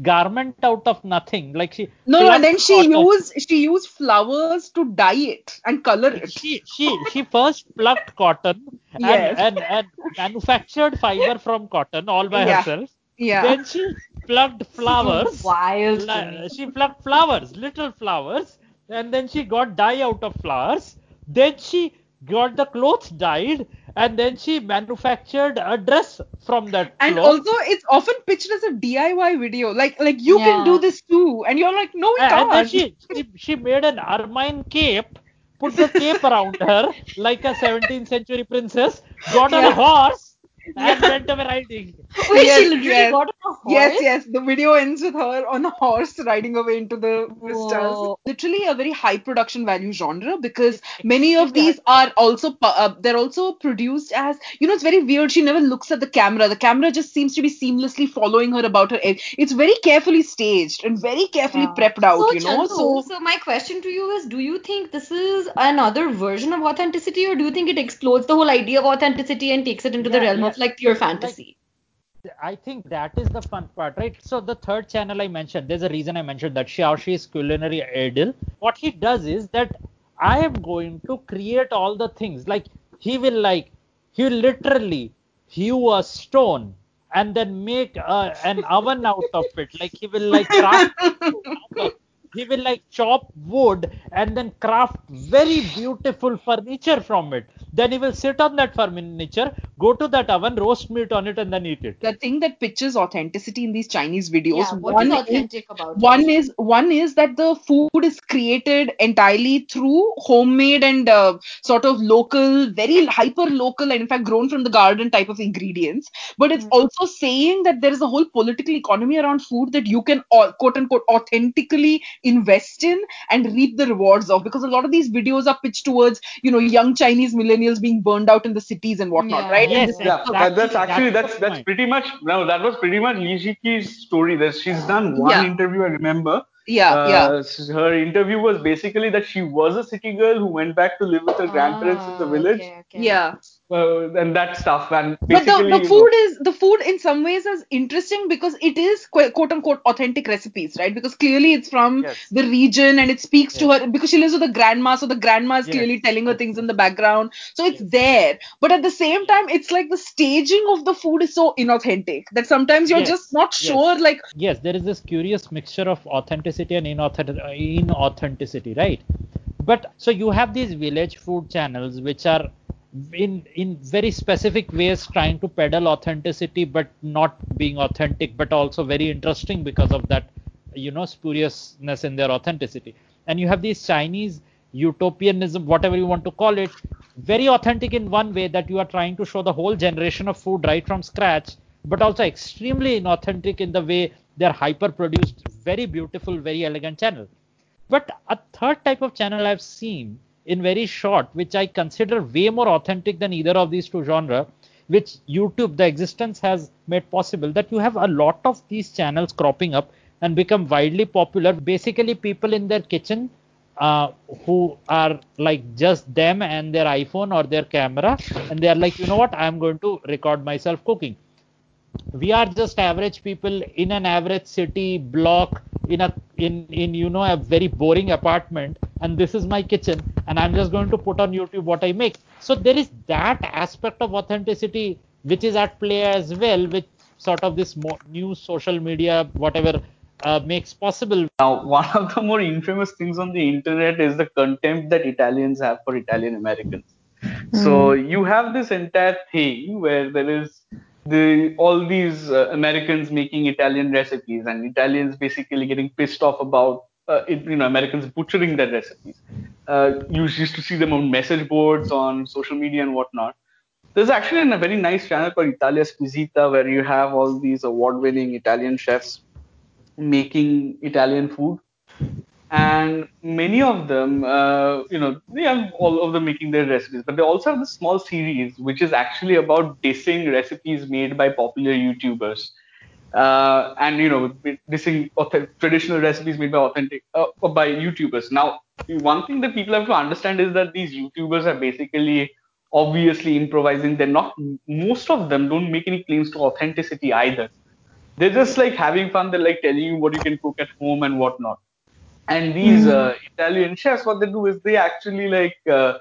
garment out of nothing like she No, no, and then she used she used flowers to dye it and color it. she she she first plucked cotton and, Yes. and, and manufactured fiber from cotton all by Yeah. herself Yeah. then she plucked flowers Wild. Li- she plucked flowers little flowers and then she got dye out of flowers then she got the clothes dyed and then she manufactured a dress from that and cloth. also it's often pitched as a DIY video. Like like you can do this too. And you're like, no, we and, and then can't. she, she she made an ermine cape put the cape around her like a 17th century princess got on a horse and went away riding Wait, Yes, she literally yes. got on a horse? Yes, yes. The video ends with her on a horse riding away into the vistas. Whoa. Literally a very high production value genre because many of these are also uh, they're also produced as you know it's very weird. She never looks at the camera. The camera just seems to be seamlessly following her about her. ed- It's very carefully staged and very carefully Wow. prepped out. So, you know, Chandu, so my question to you is: Do you think this is another version of authenticity, or do you think it explodes the whole idea of authenticity and takes it into the realm yeah. of like pure fantasy? I think that is the fun part, right? So the third channel I mentioned, there's a reason I mentioned that Xiaoshi's Culinary Idol. What he does is that I am going to create all the things. Like he will like he will literally hew a stone and then make a, an oven out of it. Like he will like craft he will like chop wood and then craft very beautiful furniture from it. Then he will sit on that furniture, go to that oven, roast meat on it, and then eat it. the thing that pictures authenticity in these Chinese videos. Yeah, what one is is- authentic about one is one is that the food is created entirely through homemade and uh, sort of local very hyper local and in fact grown from the garden type of ingredients but it's also saying that there is a whole political economy around food that you can au- quote unquote authentically invest in and reap the rewards of because a lot of these videos are pitched towards you know young chinese millennials being burned out in the cities and whatnot Yeah. right Yes, And this- Yeah, Exactly, that, that's actually that's that's that's pretty much no, that was pretty much Li Ziqi's story. That she's done one Yeah. interview I remember. yeah Uh, yeah Her interview was basically that she was a city girl who went back to live with her grandparents in the Ah, village, okay, okay. yeah uh, and that stuff. And but the, the food know, is the food in some ways is interesting because it is quote unquote authentic recipes right because clearly it's from Yes. the region and it speaks to her because she lives with a grandma so the grandma is Yes. clearly telling her things in the background so it's there but at the same time it's like the staging of the food is so inauthentic that sometimes you're Yes. just not Yes. sure like yes, there is this curious mixture of authenticity and inauthentic- uh, inauthenticity, right? But so you have these village food channels which are in in very specific ways trying to peddle authenticity but not being authentic but also very interesting because of that you know spuriousness in their authenticity. And you have these chinese utopianism whatever you want to call it very authentic in one way that you are trying to show the whole generation of food right from scratch but also extremely inauthentic in the way they're hyper produced very beautiful very elegant channel. But a third type of channel I've seen in very short, which I consider way more authentic than either of these two genres, which YouTube, the existence has made possible, that you have a lot of these channels cropping up and become widely popular. Basically, people in their kitchen uh, who are like just them and their iPhone or their camera, and they are like, you know what, I'm going to record myself cooking we are just average people in an average city block in a in in you know a very boring apartment and this is my kitchen and i'm just going to put on youtube what i make. So there is that aspect of authenticity which is at play as well which sort of this mo- new social media whatever uh, makes possible. Now, one of the more infamous things on the internet is the contempt that Italians have for Italian Americans. So you have this entire thing where there is the all these uh, Americans making Italian recipes and Italians basically getting pissed off about uh, it, you know Americans butchering their recipes. Uh, you used to see them on message boards, on social media, and whatnot. There's actually a very nice channel called Italia Squisita where you have all these award-winning Italian chefs making Italian food. And many of them, uh, you know, they have all of them making their recipes, but they also have this small series which is actually about dissing recipes made by popular YouTubers. Uh, and you know, dissing traditional recipes made by authentic uh, by YouTubers. Now, one thing that people have to understand is that these YouTubers are basically obviously improvising. They're not. Most of them don't make any claims to authenticity either they're just like having fun. They're like telling you what you can cook at home and whatnot. And these uh, Italian chefs, what they do is they actually like uh,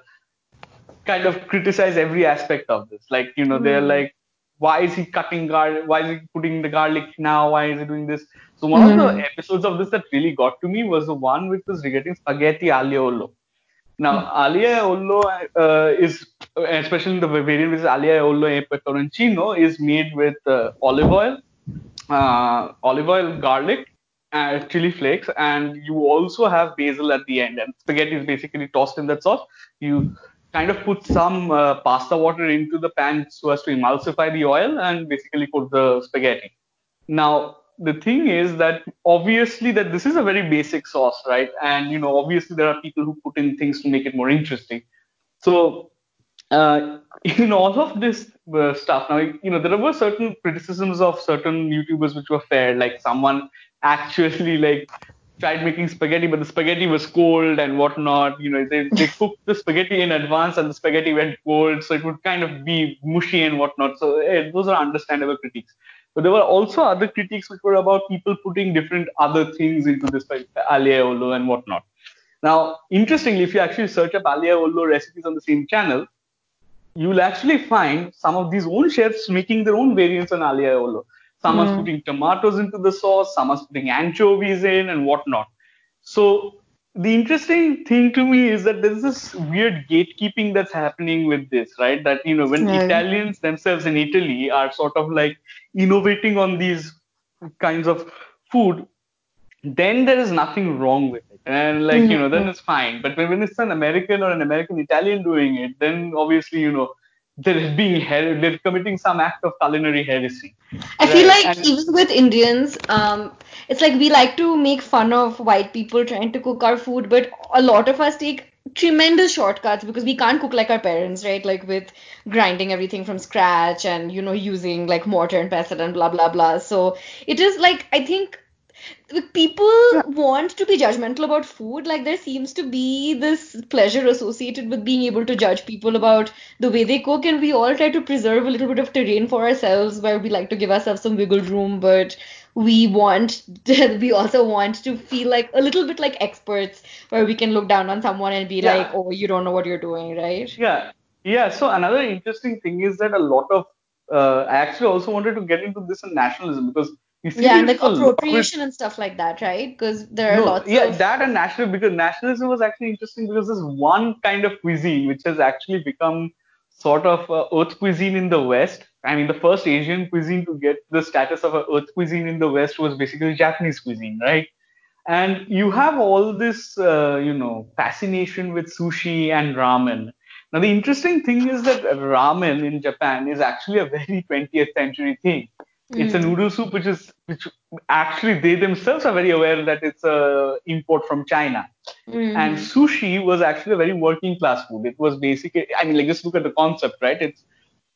kind of criticize every aspect of this. Like you know, they're like, why is he cutting garlic? Why is he putting the garlic now? Why is he doing this? So one of the episodes of this that really got to me was the one which was regarding spaghetti aglio olio. Now, aglio olio uh, is, especially the variant which is aglio olio e peperoncino, is made with uh, olive oil, uh, olive oil, garlic, uh, chili flakes, and you also have basil at the end. And spaghetti is basically tossed in that sauce. You kind of put some uh, pasta water into the pan so as to emulsify the oil and basically cook the spaghetti. Now, the thing is that obviously that this is a very basic sauce, right? And you know, obviously there are people who put in things to make it more interesting. So uh, in all of this uh, stuff now you know there were certain criticisms of certain youtubers which were fair like someone actually like tried making spaghetti but the spaghetti was cold and whatnot you know they, they cooked the spaghetti in advance and the spaghetti went cold so it would kind of be mushy and whatnot. So eh, those are understandable critiques. But there were also other critiques which were about people putting different other things into this like aglio olio and whatnot. Now interestingly if you actually search up aglio olio recipes on the same channel you will actually find some of these own chefs making their own variants on aglio Some are putting tomatoes into the sauce, some are putting anchovies in and whatnot. So the interesting thing to me is that there's this weird gatekeeping that's happening with this, right? That you know when. Italians themselves in Italy are sort of like innovating on these kinds of food, then there is nothing wrong with it. And like, you mm-hmm. know, then it's fine. But when, when it's an American or an American Italian doing it, then obviously, you know, they're being her- they're committing some act of culinary heresy. I feel like and- even with Indians, um, it's like we like to make fun of white people trying to cook our food, but a lot of us take tremendous shortcuts because we can't cook like our parents, right? Like with grinding everything from scratch and you know using like mortar and pestle and blah blah blah. So it is like I think people want to be judgmental about food like there seems to be this pleasure associated with being able to judge people about the way they cook and we all try to preserve a little bit of terrain for ourselves where we like to give ourselves some wiggle room but we want we also want to feel like a little bit like experts where we can look down on someone and be Yeah. like oh you don't know what you're doing right Yeah. Yeah. So another interesting thing is that a lot of uh, I actually also wanted to get into this in nationalism because yeah and like appropriation and stuff like that right because there are lots of no, lots yeah, of that and national because nationalism was actually interesting because there's one kind of cuisine which has actually become sort of uh, earth cuisine in the West. I mean, the first Asian cuisine to get the status of earth cuisine in the West was basically Japanese cuisine, right? And you have all this, uh, you know, fascination with sushi and ramen. Now, the interesting thing is that ramen in Japan is actually a very 20th century thing. It's a noodle soup which is which actually they themselves are very aware that it's a import from China. And sushi was actually a very working class food. It was basically, I mean, like just look at the concept, right? It's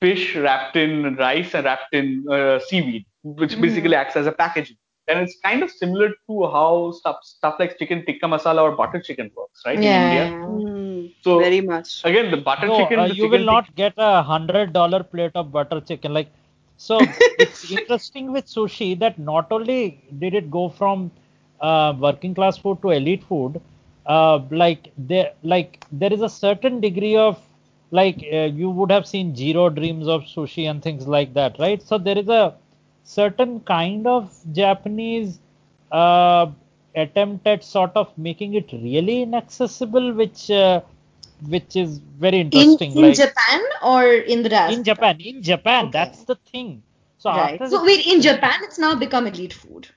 fish wrapped in rice and wrapped in uh, seaweed, which basically acts as a packaging. And it's kind of similar to how stuff stuff like chicken tikka masala or butter chicken works, right? yeah, In India. Mm, So very much. again, the butter No, chicken, uh, the you chicken will tik- not get a hundred dollar plate of butter chicken. Like So it's interesting with sushi that not only did it go from uh, working class food to elite food, uh, like there like there is a certain degree of like uh, you would have seen Jiro dreams of sushi and things like that, right? So there is a certain kind of Japanese uh, attempt at sort of making it really inaccessible, which uh, which is very interesting. in like Japan or in the diaspora? in Japan, in Japan, Okay. that's the thing. So Right. after So this- wait, in Japan, it's now become elite food.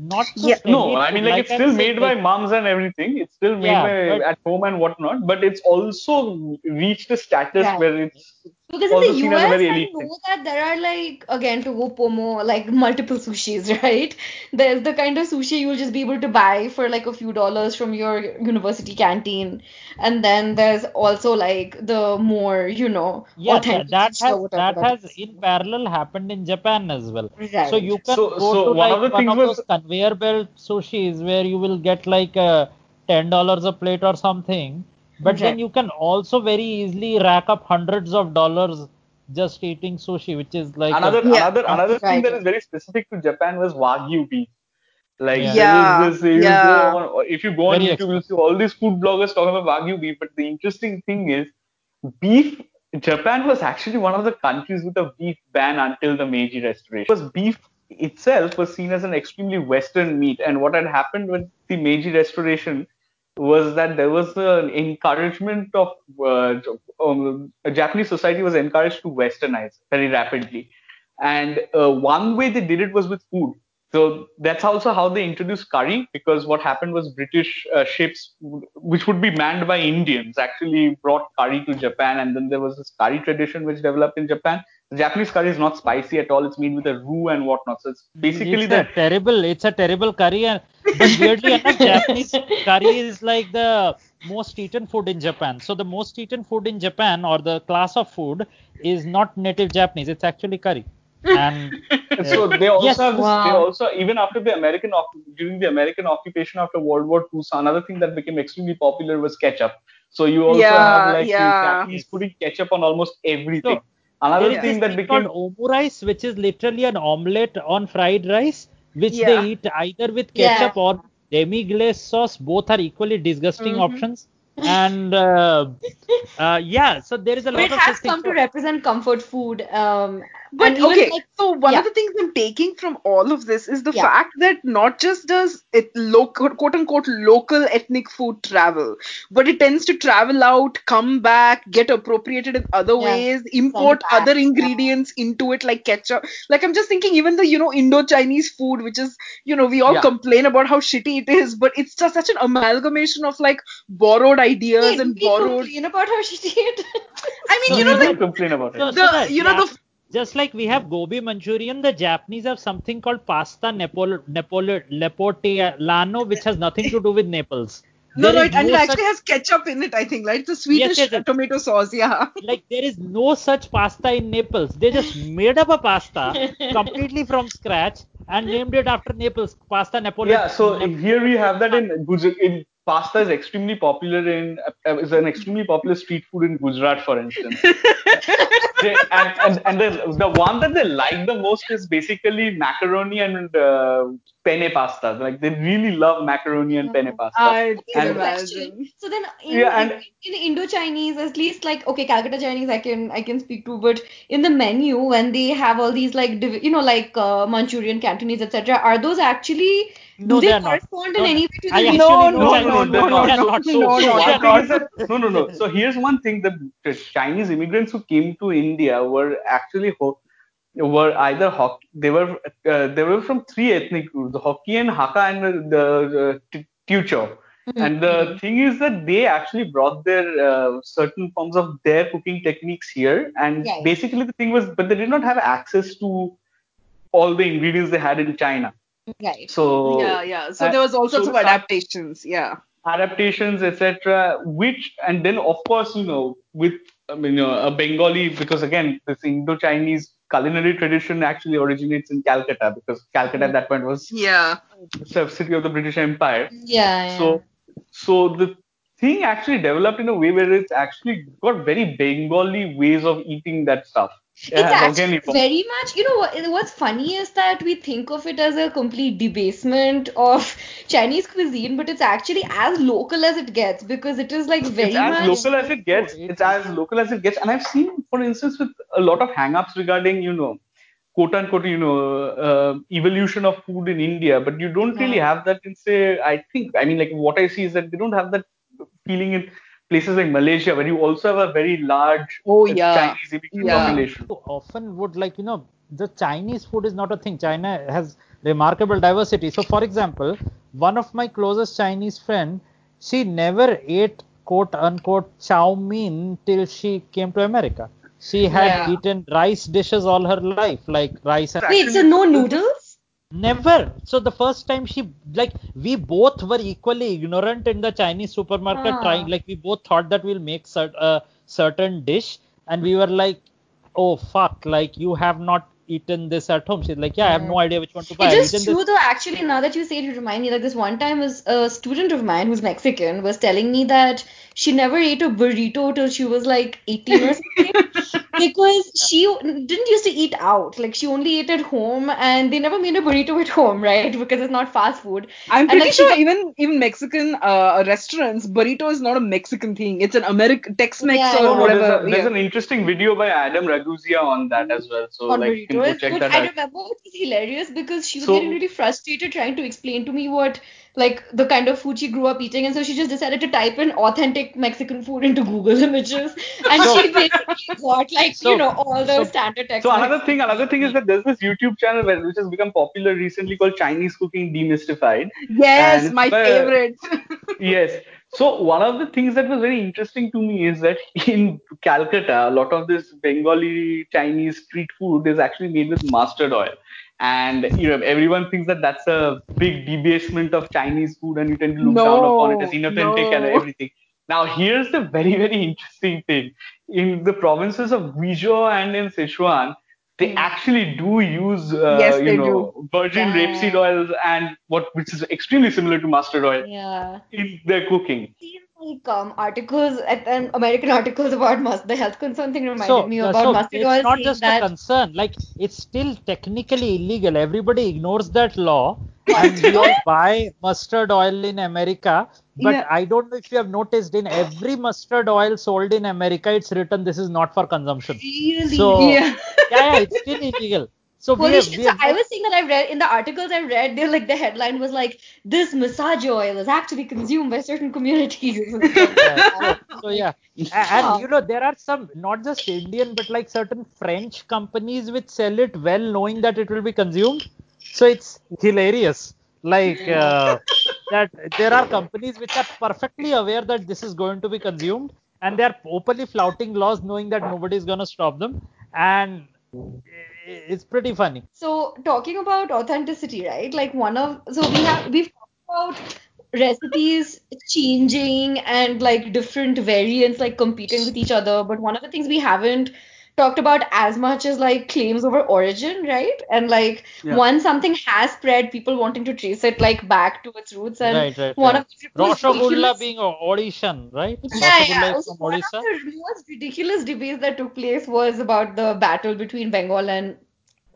not Yeah. just No, I mean food, like it's I'm still saying, made by moms and everything. It's still made Yeah, by but- at home and whatnot, but it's also reached a status Right. where it's Because also in the seen US, as a very I know thing. that there are like again to go pomo like multiple sushis, right? There's the kind of sushi you'll just be able to buy for like a few dollars from your university canteen, and then there's also like the more you know yeah, authentic that, that has whatever that has is. in parallel happened in Japan as well. Right. So you can So- go so to one like of the one things of was- those conveyor belt sushis where you will get like uh, ten dollars a plate or something, but then you can also very easily rack up hundreds of dollars just eating sushi, which is like a- another Yeah. another another thing that is very specific to Japan was wagyu beef. Like Yeah. there Yeah, this, you yeah. go on, if you go on Very YouTube, you'll see all these food bloggers talking about wagyu beef. But the interesting thing is, beef. Japan was actually one of the countries with a beef ban until the Meiji Restoration. Because beef itself was seen as an extremely Western meat, and what had happened with the Meiji Restoration was that there was an encouragement of uh, um, Japanese society was encouraged to westernize very rapidly, and uh, one way they did it was with food. So that's also how they introduced curry because what happened was British uh, ships, which would be manned by Indians, actually brought curry to Japan, and then there was this curry tradition which developed in Japan. The Japanese curry is not spicy at all; it's made with a roux and whatnot. So it's basically it's the a terrible it's a terrible curry and but weirdly enough japanese curry is like the most eaten food in japan so the most eaten food in japan or the class of food is not native japanese it's actually curry and And so uh, they also Yes. have this, they also even after the American during the American occupation after World War II, so another thing that became extremely popular was ketchup. So you also Yeah, have like yeah. Japanese putting ketchup on almost everything. So, another there is thing this that thing became called omurice which is literally an omelette on fried rice which Yeah. they eat either with ketchup Yeah. or demi glace sauce both are equally disgusting Mhm. options and uh, uh, yeah so there is a But lot it of has come to represent comfort food. Um, But even okay, like, so one yeah. of the things I'm taking from all of this is the Yeah. fact that not just does it local, quote unquote, local ethnic food travel, but it tends to travel out, come back, get appropriated in other Yeah. ways, import back, other yeah. ingredients into it, like ketchup. Like I'm just thinking, even the you know Indo-Chinese food, which is you know we all Yeah. complain about how shitty it is, but it's just such an amalgamation of like borrowed ideas Wait, and we borrowed. complain about how shitty it is. I mean, So you we know, you don't like complain about it. The- so you know, the- Jap- just like we have gobi Manchurian, the Japanese have something called pasta Napol Napol uh, Napoletano, which has nothing to do with Naples. no, There no, is it, and it such- actually has ketchup in it. I think, right? The Swedish yes, yes. tomato sauce, yeah. like there is no such pasta in Naples. They just made up a pasta completely from scratch and named it after Naples. Pasta Napoli. yeah, so Nap- here we have that in Gujarat. In pasta is extremely popular in uh, is an extremely popular street food in Gujarat, for instance. They- and and, and the, the one that they like the most is basically macaroni and uh, penne pasta. Like they really love macaroni and penne pasta. I Here's And- So then, in, Yeah, and- in, in Indo-Chinese, at least like okay, Calcutta Chinese, I can I can speak to, but in the menu when they have all these like you know like uh, Manchurian, Cantonese, etc., are those actually No, do they they are not. correspond No, in any no. way to the I region? No, actually know no, Chinese no, food. no, They no, are no, not. no, So, here's one thing: the, the Chinese immigrants who came to India were actually ho- were either Hoc- they were uh, they were from three ethnic groups: the Hokkien, Hakka, and the, the T- Teochew. And the thing is that they actually brought their uh, certain forms of their cooking techniques here, and Right. basically the thing was, but they did not have access to all the ingredients they had in China. Right. So yeah, yeah. So there was all sorts so of adaptations. Yeah. adaptations, etc. Which and then of course you know with I mean you know, a Bengali because again this Indo-Chinese culinary tradition actually originates in Calcutta because Calcutta at that point was Yeah. a city of the British Empire. Yeah. yeah. So so the thing actually developed in a way where it's actually got very Bengali ways of eating that stuff. Yeah, it's actually very much, you know, what, what's funny is that we think of it as a complete debasement of Chinese cuisine, but it's actually as local as it gets because it is like very it's as much. local as it gets. It's as local as it gets. And I've seen, for instance, with a lot of hang-ups regarding, you know, quote unquote, you know, uh, evolution of food in India, but you don't really Yeah. have that in say. I think. I mean, like what I see is that they don't have that feeling in places like Malaysia, where you also have a very large Oh, uh, yeah. Chinese immigrant Yeah. population. often would like you know the Chinese food is not a thing. China has remarkable diversity. So, for example, one of my closest Chinese friend, she never ate quote unquote chow mein till she came to America. She had Yeah. eaten rice dishes all her life, like rice and Wait, so no noodles? Never. So the first time she like we both were equally ignorant in the Chinese supermarket Ah. trying like we both thought that we'll make cert, a certain dish and we were like oh fuck like you have not eaten this at home. She's like yeah I have no idea which one to buy. It I've is eaten true this. though. Actually, now that you say it, you remind me. Like this one time, was a student of mine who's Mexican was telling me that she never ate a burrito till she was like 18 or something because she didn't used to eat out. Like she only ate at home, and they never made a burrito at home, right? Because it's not fast food. I'm And, pretty like, sure got- even even Mexican uh, restaurants, burrito is not a Mexican thing. It's an American Tex-Mex Yeah, or whatever. there's, a, there's yeah. an interesting video by Adam Ragusea on that as well. So on like you can go check good. that I out. remember it was hilarious because she was So- getting really frustrated trying to explain to me what like the kind of food she grew up eating, and so she just decided to type in authentic Mexican food into Google images, and she basically got like So- you know all the so- standard text. So another thing, another thing is that there's this YouTube channel where, which has become popular recently called Chinese Cooking Demystified. Yes, And my by- favorite. yes. So one of the things that was very interesting to me is that in Calcutta, a lot of this Bengali Chinese street food is actually made with mustard oil. And you know, everyone thinks that that's a big debasement of Chinese food, and you tend to look down upon it as No, inauthentic and no. everything. Now, here's the very, very interesting thing. In the provinces of Guizhou and in Sichuan, they actually do use, uh, Yes, you know, virgin rapeseed Yeah. oils and what, which is extremely similar to mustard oil yeah. in their cooking. Um, articles and, and American articles about must the health concern thing reminded So, me uh, about so mustard it's oil not just that a concern. Like it's still technically illegal. Everybody ignores that law, and we all buy mustard oil in America. But Yeah. I don't know if you have noticed in every mustard oil sold in America, it's written this is not for consumption. really So Yeah. yeah, yeah, it's still illegal. So Holy have, shit. So I was saying that I read in the articles I read, they like the headline was like, "This massage oil is actually consumed by certain communities." Yeah, so, yeah, and you know there are some not just Indian but like certain French companies which sell it well knowing that it will be consumed. So it's hilarious. Like uh, that there are companies which are perfectly aware that this is going to be consumed and they are openly flouting laws knowing that nobody is going to stop them and it's pretty funny. So talking about authenticity, right? Like one of so we have we've talked about recipes changing and like different variants like competing with each other, but one of the things we haven't talked about as much as like claims over origin, right? And like Yeah. once something has spread, people wanting to trace it like back to its roots. And right, right, one right. of the most ridiculous- being a Odishan, right? yeah, yeah. is So from one of the most ridiculous debates that took place was about the battle between Bengal and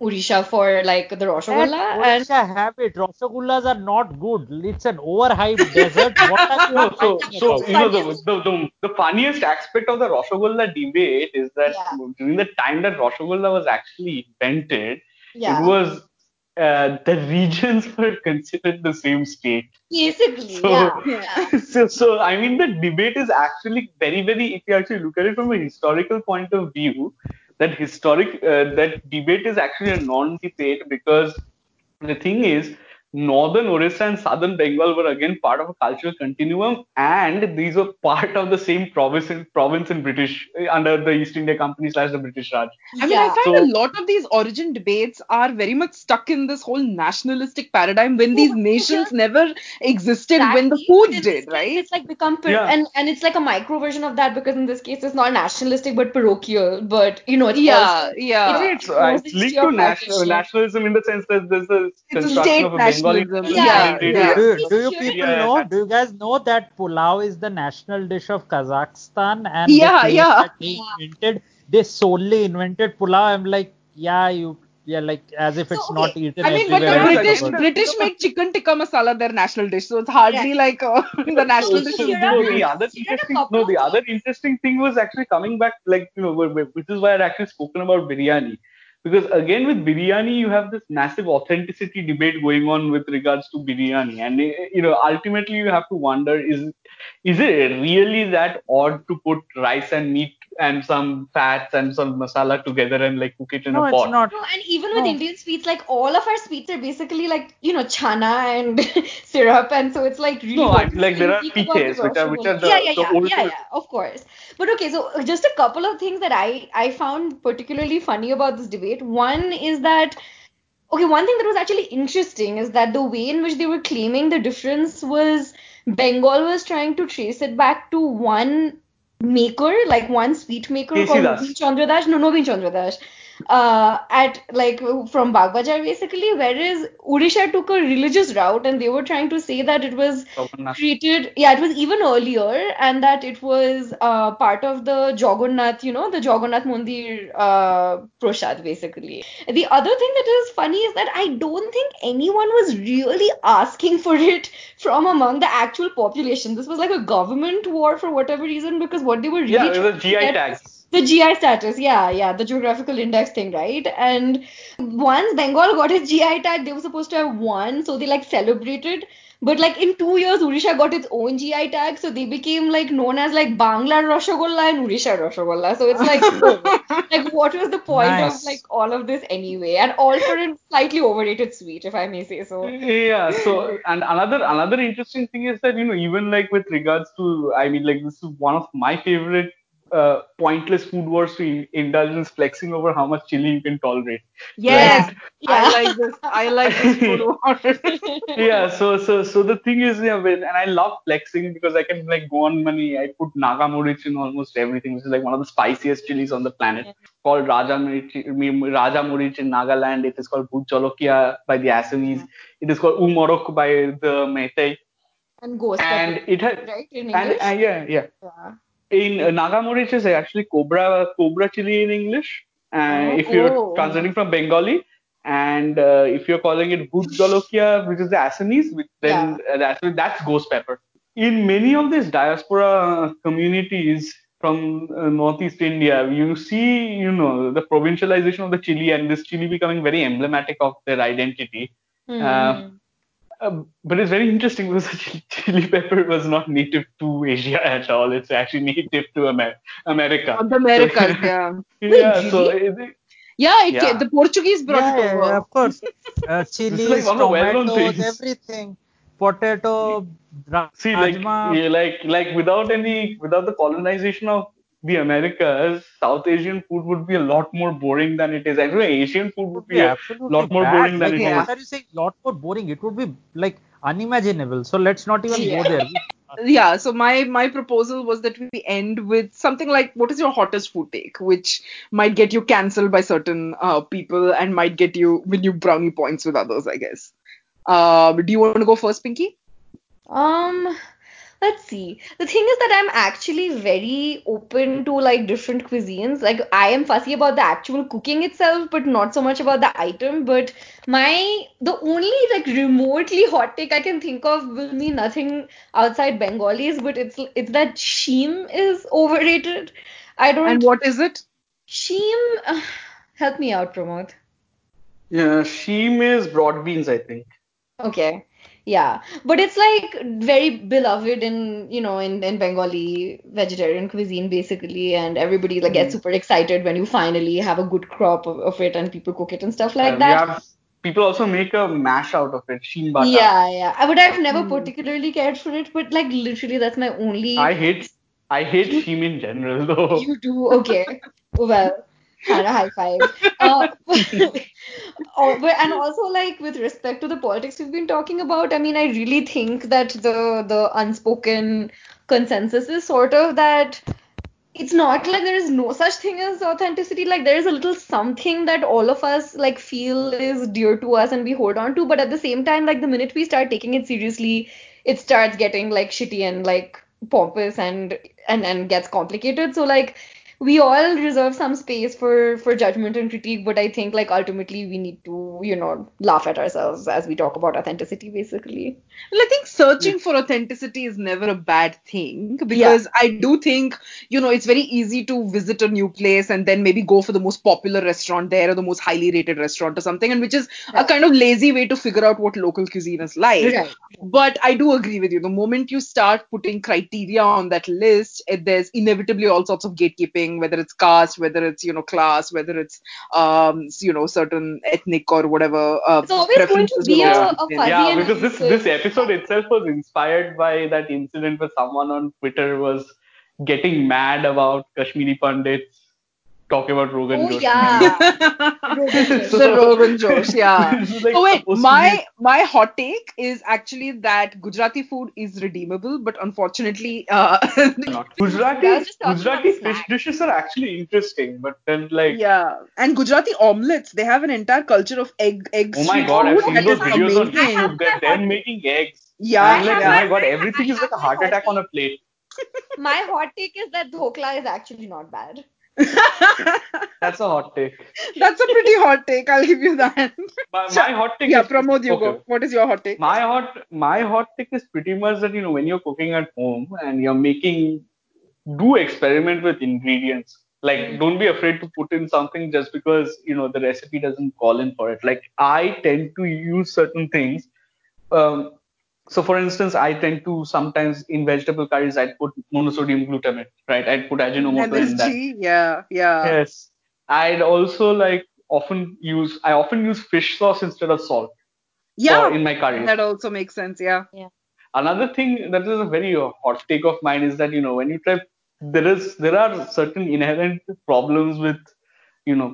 Odisha for like the Rasgulla. And Odisha have it. Rasagullas are not good. It's an overhyped desert. What are you No, so, so you know the, the the the funniest aspect of the Rasgulla debate is that Yeah. during the time that Rasgulla was actually invented, yeah, it was uh, the regions were considered the same state. basically, So, yeah, yeah. so, so I mean, the debate is actually very, very. If you actually look at it from a historical point of view, that historic uh, that debate is actually a non-debate because the thing is, northern Orissa and southern Bengal were again part of a cultural continuum, and these were part of the same province in province in British under the East India Company slash the British Raj. I mean, I find So- a lot of these origin debates are very much stuck in this whole nationalistic paradigm when these nations never existed when the Exactly, foods but in this did, right? It's like become par- Yeah. and and it's like a micro version of that because in this case it's not nationalistic but parochial. But you know, it's Yeah, also, yeah. It It's, uh, it's linked to national, nationalism in the sense that there's a It's a construction state of a Bengali Yeah, yeah. Do, do you people Yeah. know? Do you guys know that pulao is the national dish of Kazakhstan and Yeah, they yeah. that they invented they solely invented pulao. I'm like, yeah, you, yeah, like as if it's So, not okay, eaten I mean, but the British world. British make chicken tikka masala their national dish, so it's hardly Yeah. like uh, the national So- dish so is no, the other here are a interesting no the other interesting thing was actually coming back like you know wh- wh- which is why I'd actually spoken about biryani because again with biryani you have this massive authenticity debate going on with regards to biryani. And eh, you know ultimately you have to wonder is is it really that odd to put rice and meat and some fats and some masala together and like cook it in No, a it's pot not. No, and even with No. Indian sweets, like all of our sweets are basically like you know chana and syrup, and so it's like really. No, I- is like, there are unique PKs, which are- which are the- yeah, yeah, the yeah, old yeah, school- yeah, of course. But okay, so uh, just a couple of things that I I found particularly funny about this debate. One is that. Okay, one thing that was actually interesting is that the way in which they were claiming the difference was Bengal was trying to trace it back to one maker, like one sweet maker KC called Das. Chandra Das. No, Nobin Chandra Das. Uh, at like from Bagbajar basically, whereas Odisha took a religious route and they were trying to say that it was Jagannath. treated, yeah, it was even earlier and that it was uh, part of the Jagannath, you know, the Jagannath Mandir uh, Prasad basically. The other thing that is funny is that I don't think anyone was really asking for it from among the actual population. This was like a government war for whatever reason because what they were really yeah it was a GI get tag was the GI status, yeah, yeah, the geographical index thing, right? And once Bengal got its GI tag, they were supposed to have one, so they like celebrated. But like in two years, Odisha got its own GI tag, so they became like known as like Bangla Rashogolla and Odisha Rashogolla. So it's like, like what was the point Nice. of like all of this anyway? And all for a slightly overrated sweet, if I may say so. yeah so and another another interesting thing is that you know even like with regards to i mean like this is one of my favorite uh, pointless food wars to indulgence flexing over how much chili you can tolerate Yes, Yeah. I like this. I like this food war. yeah so so so the thing is yeah when, and i love flexing because i can like go on money i put naga moric in almost everything which is like one of the spiciest chilies on the planet called raja moric raja moric in nagaland it is called bhut jolokia by the assamese it is called umorok by the meitei And ghost and pepper, it has right? In and English? uh, yeah yeah yeah. In uh, naga moric is actually cobra cobra chili in english uh, if you're Oh. translating from bengali and uh, if you're calling it bhut jolokia which is the assamese then uh, that's, that's ghost pepper in many of these diaspora communities from uh, northeast india you see you know the provincialization of the chili and this chili becoming very emblematic of their identity Hmm. Uh, but it's very interesting because the chili- chili pepper was not native to Asia at all. It's actually native to Amer- America. Of the Americas, So- yeah. yeah. So it, Yeah, it Yeah. The Portuguese brought yeah, it over. yeah, of course. Uh, chilies, like one of the well-known tomatoes, everything. Potato, see, like, rajma. yeah, like, like without any, without the colonization of the Americas, South Asian food would be a lot more boring than it is. I know Asian food would would be be a lot more bad. boring than like, it is. what are you saying? Lot more boring. It would be like unimaginable. So let's not even Yeah. go there. Yeah, so my my proposal was that we end with something like what is your hottest food take, which might get you cancelled by certain uh, people and might get you win you brownie points with others, I guess. Uh, do you want to go first, Pinky? Um, let's see. The thing is that I'm actually very open to like different cuisines. Like I am fussy about the actual cooking itself, but not so much about the item. But my the only like remotely hot take I can think of will be nothing outside Bengalis, but it's it's that sheem is overrated. I don't. And what is it? Sheem, uh, help me out, Pramod. Yeah, sheem is broad beans, I think. Okay. Yeah. But it's like very beloved in, you know, in, in Bengali vegetarian cuisine basically and everybody like gets super excited when you finally have a good crop of, of it and people cook it and stuff like Uh, that. have people also make a mash out of it, sheem bata. Yeah, yeah. I would have never Hmm. particularly cared for it, but like literally that's my only I hate I hate sheem in general though. You do okay. Well, kind of high five. Uh, oh, and also like with respect to the politics we've been talking about, I mean, I really think that the the unspoken consensus is sort of that it's not like there is no such thing as authenticity. Like there is a little something that all of us like feel is dear to us and we hold on to, but at the same time, like the minute we start taking it seriously, it starts getting like shitty and like pompous and and and gets complicated. So like we all reserve some space for for judgment and critique, but I think like ultimately we need to, you know, laugh at ourselves as we talk about authenticity basically. Well, I think searching for authenticity is never a bad thing because I do think, you know, it's very easy to visit a new place and then maybe go for the most popular restaurant there or the most highly rated restaurant or something, and which is a kind of lazy way to figure out what local cuisine is like. But I do agree with you. The moment you start putting criteria on that list, it, there's inevitably all sorts of gatekeeping, whether it's caste, whether it's you know class, whether it's um you know certain ethnic or whatever. Uh, It's always going to preferences be a, a fuzzy there. yeah, because this this episode itself was inspired by that incident where someone on Twitter was getting mad about Kashmiri Pandits talking about Rogan Oh Josh. yeah. Rogan Josh. So- the Rogan Josh, yeah. Like oh wait, supposed to my my hot take is actually that Gujarati food is redeemable, but unfortunately, uh, not. Gujarati I was just talking Gujarati fish dishes are actually interesting, but then like yeah, and Gujarati omelets, they have an entire culture of egg egg. oh my street god, I've seen that those is videos on. YouTube. They're I them making eggs. Yeah, I'm like, I oh my my- god, everything is like a heart attack on a plate. My hot take is that dhokla is actually not bad. That's a hot take. That's a pretty hot take. I'll give you that. My, my hot take yeah, is Pramod, you okay. go. What is your hot take? My hot my hot take is pretty much that you know when you're cooking at home and you're making do experiment with ingredients. Like don't be afraid to put in something just because you know the recipe doesn't call in for it. Like I tend to use certain things. Um, so for instance, I tend to sometimes in vegetable curries I'd put monosodium glutamate, right? I'd put Ajinomoto in that. MSG, yeah, yeah. Yes. I'd also like often use I often use fish sauce instead of salt Yeah, for- in my curries. that also makes sense. Yeah. Yeah. Another thing that is a very uh, hot take of mine is that you know when you try there is there are certain inherent problems with you know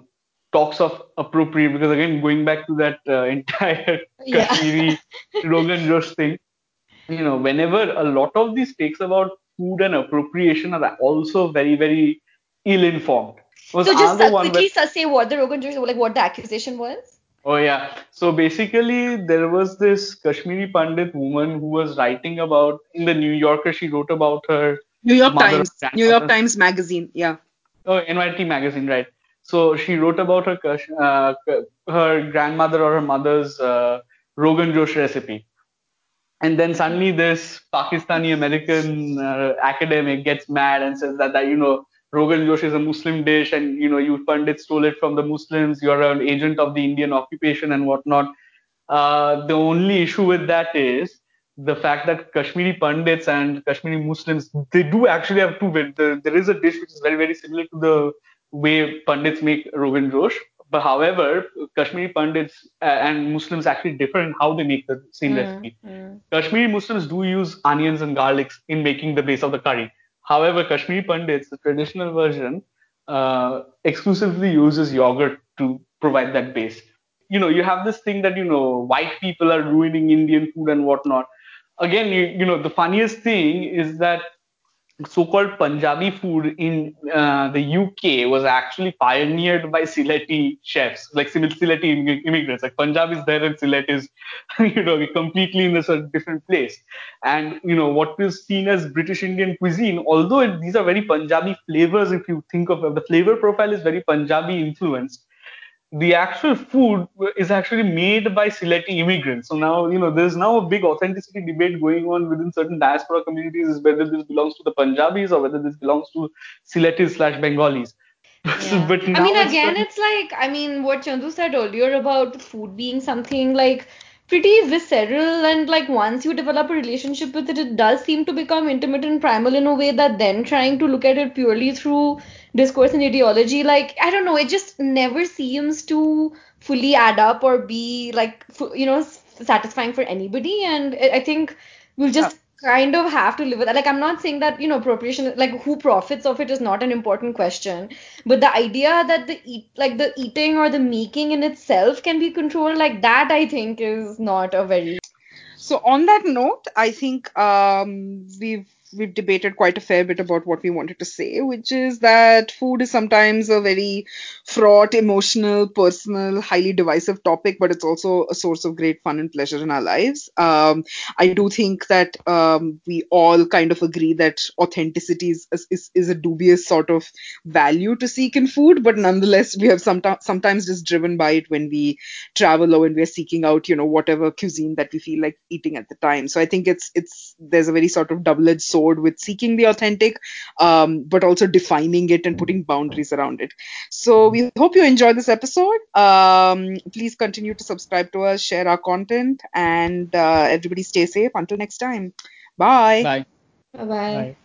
talks of appropriate because again going back to that uh, entire Yeah. Kashmiri Rogan Josh thing you know whenever a lot of these takes about food and appropriation are also very very ill informed So just another uh, one where- quickly say what the Rogan Josh, like what the accusation was. Oh yeah. So basically, there was this Kashmiri Pandit woman who was writing about in the New Yorker. She wrote about her New York Times, New York. Times Magazine. Yeah. oh NYT magazine, right? So she wrote about her uh, her grandmother or her mother's uh, Rogan Josh recipe, and then suddenly this Pakistani American uh, academic gets mad and says that that you know Rogan Josh is a Muslim dish and you know you Pandit stole it from the Muslims. You're an agent of the Indian occupation and whatnot. Uh, the only issue with that is the fact that Kashmiri Pandits and Kashmiri Muslims they do actually have two. There, there is a dish which is very very similar to the way Pandits make Rogan Josh. But however, Kashmiri Pandits uh, and Muslims actually differ in how they make the same recipe. Kashmiri Muslims do use onions and garlics in making the base of the curry. However, Kashmiri Pandits, the traditional version, uh, exclusively uses yogurt to provide that base. You know, you have this thing that, you know, white people are ruining Indian food and whatnot. Again, you, you know, the funniest thing is that so-called Punjabi food in uh, the UK was actually pioneered by Sylheti chefs, like Sil- Sylheti immigrants. Like Punjab is there and Sylhet is, you know, completely in a sort of different place. And you know what is seen as British Indian cuisine, although it, these are very Punjabi flavors, if you think of the flavor profile is very Punjabi influenced the actual food is actually made by Sylheti immigrants. So now, you know, there's now a big authenticity debate going on within certain diaspora communities is whether this belongs to the Punjabis or whether this belongs to Sylhetis slash Bengalis. Yeah. but I mean, it's again, it's like, I mean, what Chandu said earlier about food being something like pretty visceral, and like once you develop a relationship with it, it does seem to become intimate and primal in a way that then trying to look at it purely through discourse and ideology, like, I don't know, it just never seems to fully add up or be like, you know, satisfying for anybody. And I think we'll just kind of have to live with that. Like, I'm not saying that, you know, appropriation, like who profits of it is not an important question, but the idea that the eat, like the eating or the making in itself can be controlled, like that, I think is not a very So on that note, I think um, we've we've debated quite a fair bit about what we wanted to say, which is that food is sometimes a very fraught, emotional, personal, highly divisive topic, but it's also a source of great fun and pleasure in our lives. Um, I do think that um, we all kind of agree that authenticity is, is, is a dubious sort of value to seek in food, but nonetheless, we have sometimes sometimes just driven by it when we travel or when we're seeking out, you know, whatever cuisine that we feel like eating at the time. So I think it's it's there's a very sort of double-edged sword with seeking the authentic, um, but also defining it and putting boundaries around it. So we hope you enjoy this episode. Um, please continue to subscribe to us, share our content, and uh, everybody stay safe. Until next time, bye. Bye. Bye bye. Bye.